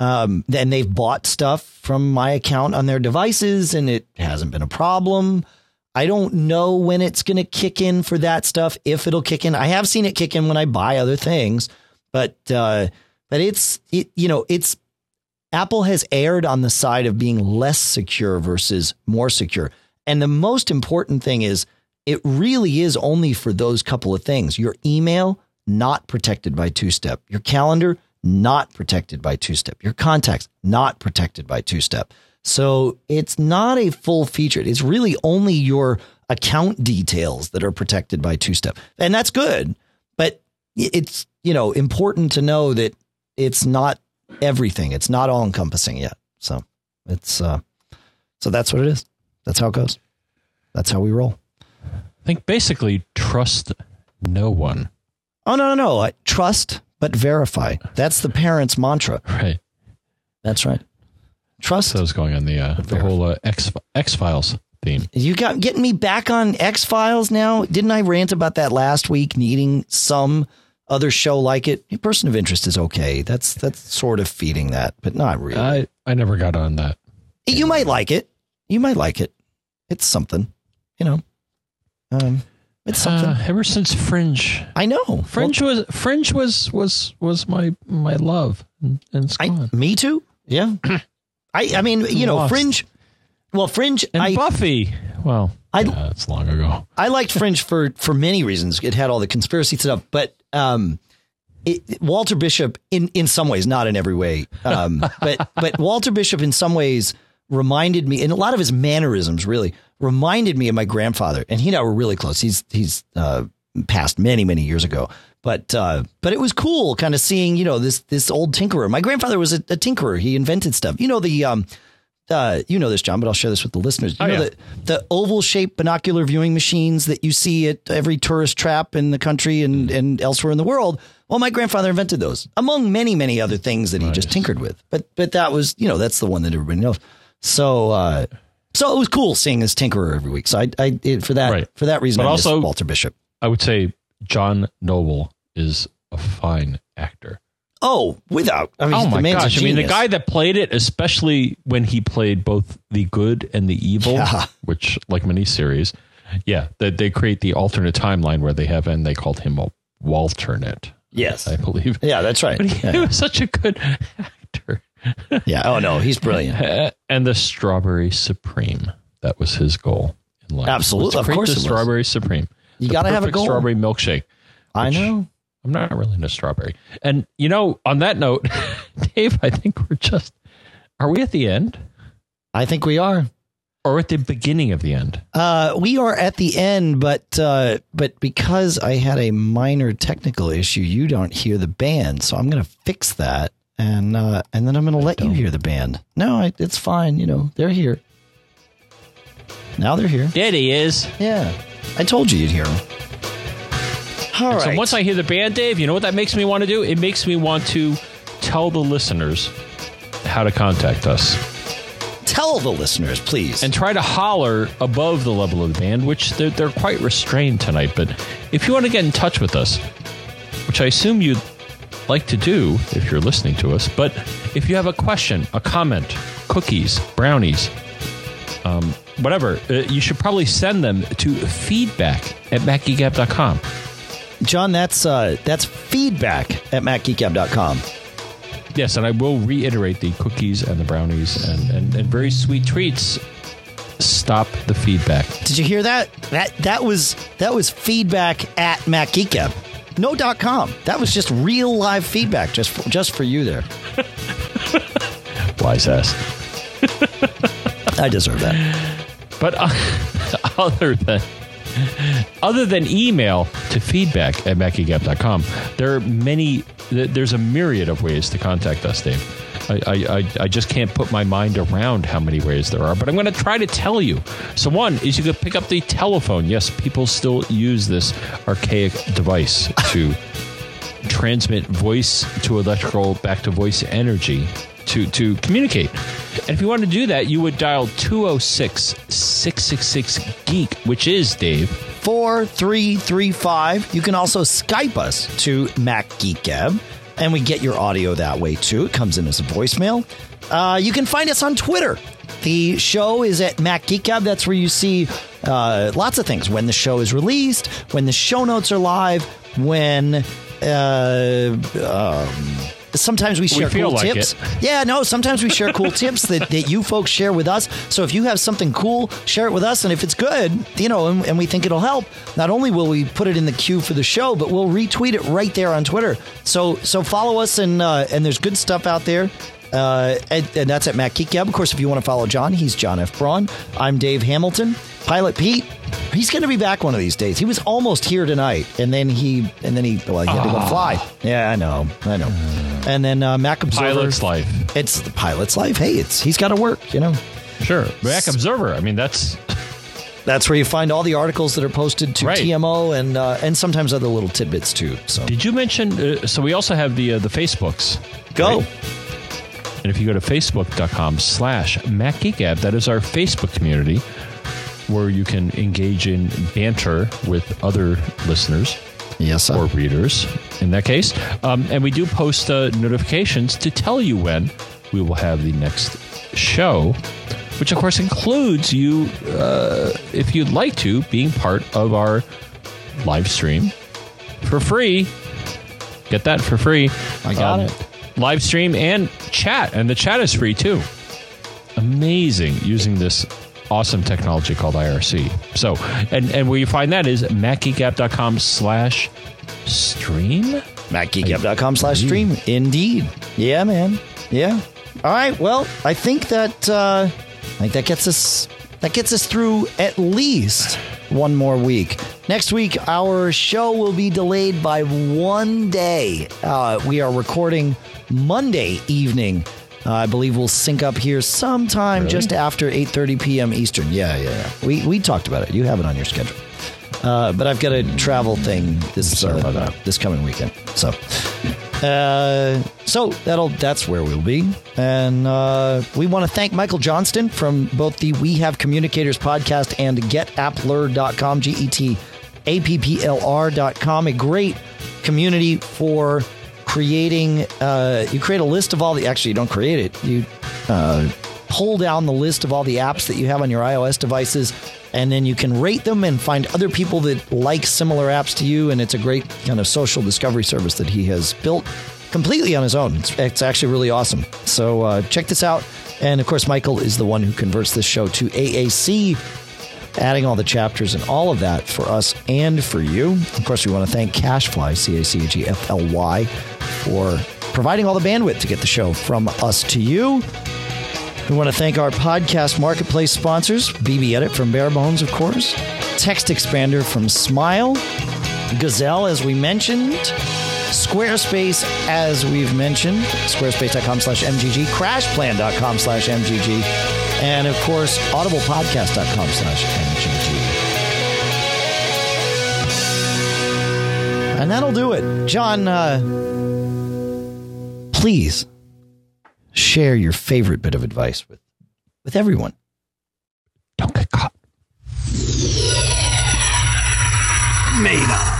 Um, and they've bought stuff from my account on their devices, and it hasn't been a problem. I don't know when it's going to kick in for that stuff. If it'll kick in, I have seen it kick in when I buy other things, but uh, but it's it you know it's Apple has erred on the side of being less secure versus more secure. And the most important thing is it really is only for those couple of things. Your email, not protected by two step. Your calendar, not protected by two step. Your contacts, not protected by two step. So it's not a full feature. It's really only your account details that are protected by two step. And that's good. But it's, you know, important to know that it's not everything. It's not all encompassing yet. So it's uh, so that's what it is. That's how it goes. That's how we roll. I think basically trust no one. Oh no no no! I trust but verify. That's the parents' mantra. Right. That's right. Trust. So was going on the uh, the whole uh, X X Files theme. You got getting me back on X Files now. Didn't I rant about that last week? Needing some other show like it. A person of interest is okay. That's that's sort of feeding that, but not really. I I never got on that. You might like it. You might like it. It's something, you know. Um, it's something. Uh, ever since Fringe, I know Fringe well, was Fringe was was was my my love, and it's gone. I, me too. Yeah. I I mean you know Fringe. Well, Fringe and I, Buffy. Well, I, yeah, that's long ago. I liked Fringe for for many reasons. It had all the conspiracy stuff, but um, it, Walter Bishop, in in some ways, not in every way, um, but but Walter Bishop, in some ways, reminded me, and a lot of his mannerisms really reminded me of my grandfather. And he and I were really close. He's he's uh, passed many many years ago, but uh, but it was cool, kind of seeing you know this this old tinkerer. My grandfather was a, a tinkerer. He invented stuff. You know the um, uh, you know this, John, but I'll share this with the listeners. You oh, know yeah. the, the oval shaped binocular viewing machines that you see at every tourist trap in the country and, mm. and elsewhere in the world. Well, my grandfather invented those, among many, many other things that he nice. just tinkered with. But but that was, you know, that's the one that everybody knows. So uh, so it was cool seeing this tinkerer every week. So I, I it, for that right. for that reason, but I also Walter Bishop. I would say John Noble is a fine actor. Oh, without. I mean, Oh my man's a gosh! I mean, the guy that played it, especially when he played both the good and the evil, Yeah. which like many series, yeah, that they create the alternate timeline where they have, and they called him a Walternate, Yes. I believe. Yeah, that's right. But he, he was such a good actor. Yeah. Oh no, he's brilliant. And the Strawberry Supreme. That was his goal in life. Absolutely. Of course the it was. Strawberry Supreme. You gotta have a goal. Strawberry milkshake. I know. I'm not really into strawberry. And you know, on that note, Dave, I think we're just are we at the end I think we are. or at the beginning of the end? Uh, we are at the end, but uh, but because I had a minor technical issue, you don't hear the band. So I'm going to fix that, and uh, and then I'm going to let you hear the band. No, I, it's fine. You know, they're here. Now they're here. There he is. Yeah, I told you you'd hear them. All right. So once I hear the band, Dave, you know what that makes me want to do? It makes me want to tell the listeners how to contact us tell the listeners, please. and try to holler above the level of the band, which they're, they're quite restrained tonight. But if you want to get in touch with us, which I assume you'd like to do if you're listening to us, but if you have a question, a comment, cookies, brownies, um, whatever, uh, you should probably send them to feedback at macgeekgab.com. John, that's uh, that's feedback at macgeekgab.com. Yes, and I will reiterate the cookies and the brownies and, and, and very sweet treats. Stop the feedback. Did you hear that? That that was that was feedback at MacGeekGab. No dot com. That was just real live feedback just for, just for you there. Wise ass. I deserve that. But uh, other than other than email to feedback at macgeekgab.com, there are many. There's a myriad of ways to contact us, Dave. I, I, I, I just can't put my mind around how many ways there are, but I'm going to try to tell you. So, one is you could pick up the telephone. Yes, people still use this archaic device to transmit voice to electrical back to voice energy to, to communicate. And if you want to do that, you would dial 206 666 Geek, which is, Dave, 4335. You can also Skype us to MacGeekGab, and we get your audio that way too. It comes in as a voicemail. Uh, you can find us on Twitter. The show is at MacGeekGab. That's where you see uh, lots of things. When the show is released, when the show notes are live, when uh, um, sometimes we share feel cool like tips. it. Yeah, no, sometimes we share cool tips that, that you folks share with us. So if you have something cool, share it with us. And if it's good, you know, and, and we think it'll help, not only will we put it in the queue for the show, but we'll retweet it right there on Twitter. So so follow us and uh, and there's good stuff out there. Uh, and, and that's at MacGeekGab. Of course, if you want to follow John, he's John F. Braun. I'm Dave Hamilton. Pilot Pete, he's going to be back one of these days. He was almost here tonight, and then he and then he well he had to go fly. Yeah, I know, I know. And then uh, Mac Observer. Pilot's Life. It's the pilot's life. Hey, it's he's got to work. You know, Sure. Mac Observer. I mean, that's that's where you find all the articles that are posted to Right. TMO and uh, and sometimes other little tidbits too. So Did you mention? Uh, so we also have the uh, the Facebooks. go. right? And if you go to facebook.com slash MacGeekGab, that is our Facebook community where you can engage in banter with other listeners Yes, sir. or readers in that case. Um, and we do post uh, notifications to tell you when we will have the next show, which of course includes you, uh, if you'd like to, being part of our live stream for free. Get that for free. I got it. Live stream and chat, and the chat is free too. Amazing using this awesome technology called IRC. So, and and where you find that is macgeekgab.com slash stream. MacGeekGab.com slash stream. Indeed. Yeah, man. Yeah. All right. Well, I think that uh, I think that gets us that gets us through at least one more week. Next week, our show will be delayed by one day. Uh, we are recording Monday evening. Uh, I believe we'll sync up here sometime just after 8:30 p.m. Eastern. Yeah, yeah, yeah. We we talked about it. You have it on your schedule. Uh, but I've got a travel thing this uh, this coming weekend. So, uh, so that'll that's where we'll be, and uh, we want to thank Michael Johnston from both the We Have Communicators podcast and GetApplr.com, G E T A P P L R.com, a great community for creating, uh, you create a list of all the, actually, you don't create it. You uh, pull down the list of all the apps that you have on your iOS devices, and then you can rate them and find other people that like similar apps to you. And it's a great kind of social discovery service that he has built completely on his own. It's, it's actually really awesome. So uh, check this out. And of course, Michael is the one who converts this show to AAC adding all the chapters and all of that for us and for you. Of course, we want to thank Cachefly, C A C G F L Y, for providing all the bandwidth to get the show from us to you. We want to thank our podcast marketplace sponsors BB Edit from Barebones, of course, Text Expander from Smile, Gazelle, as we mentioned, Squarespace, as we've mentioned, squarespace.com slash MGG, crashplan.com slash MGG, and of course, audiblepodcast.com slash MGG. And that'll do it. John, uh, please share your favorite bit of advice with, with everyone. Don't get caught. Made up.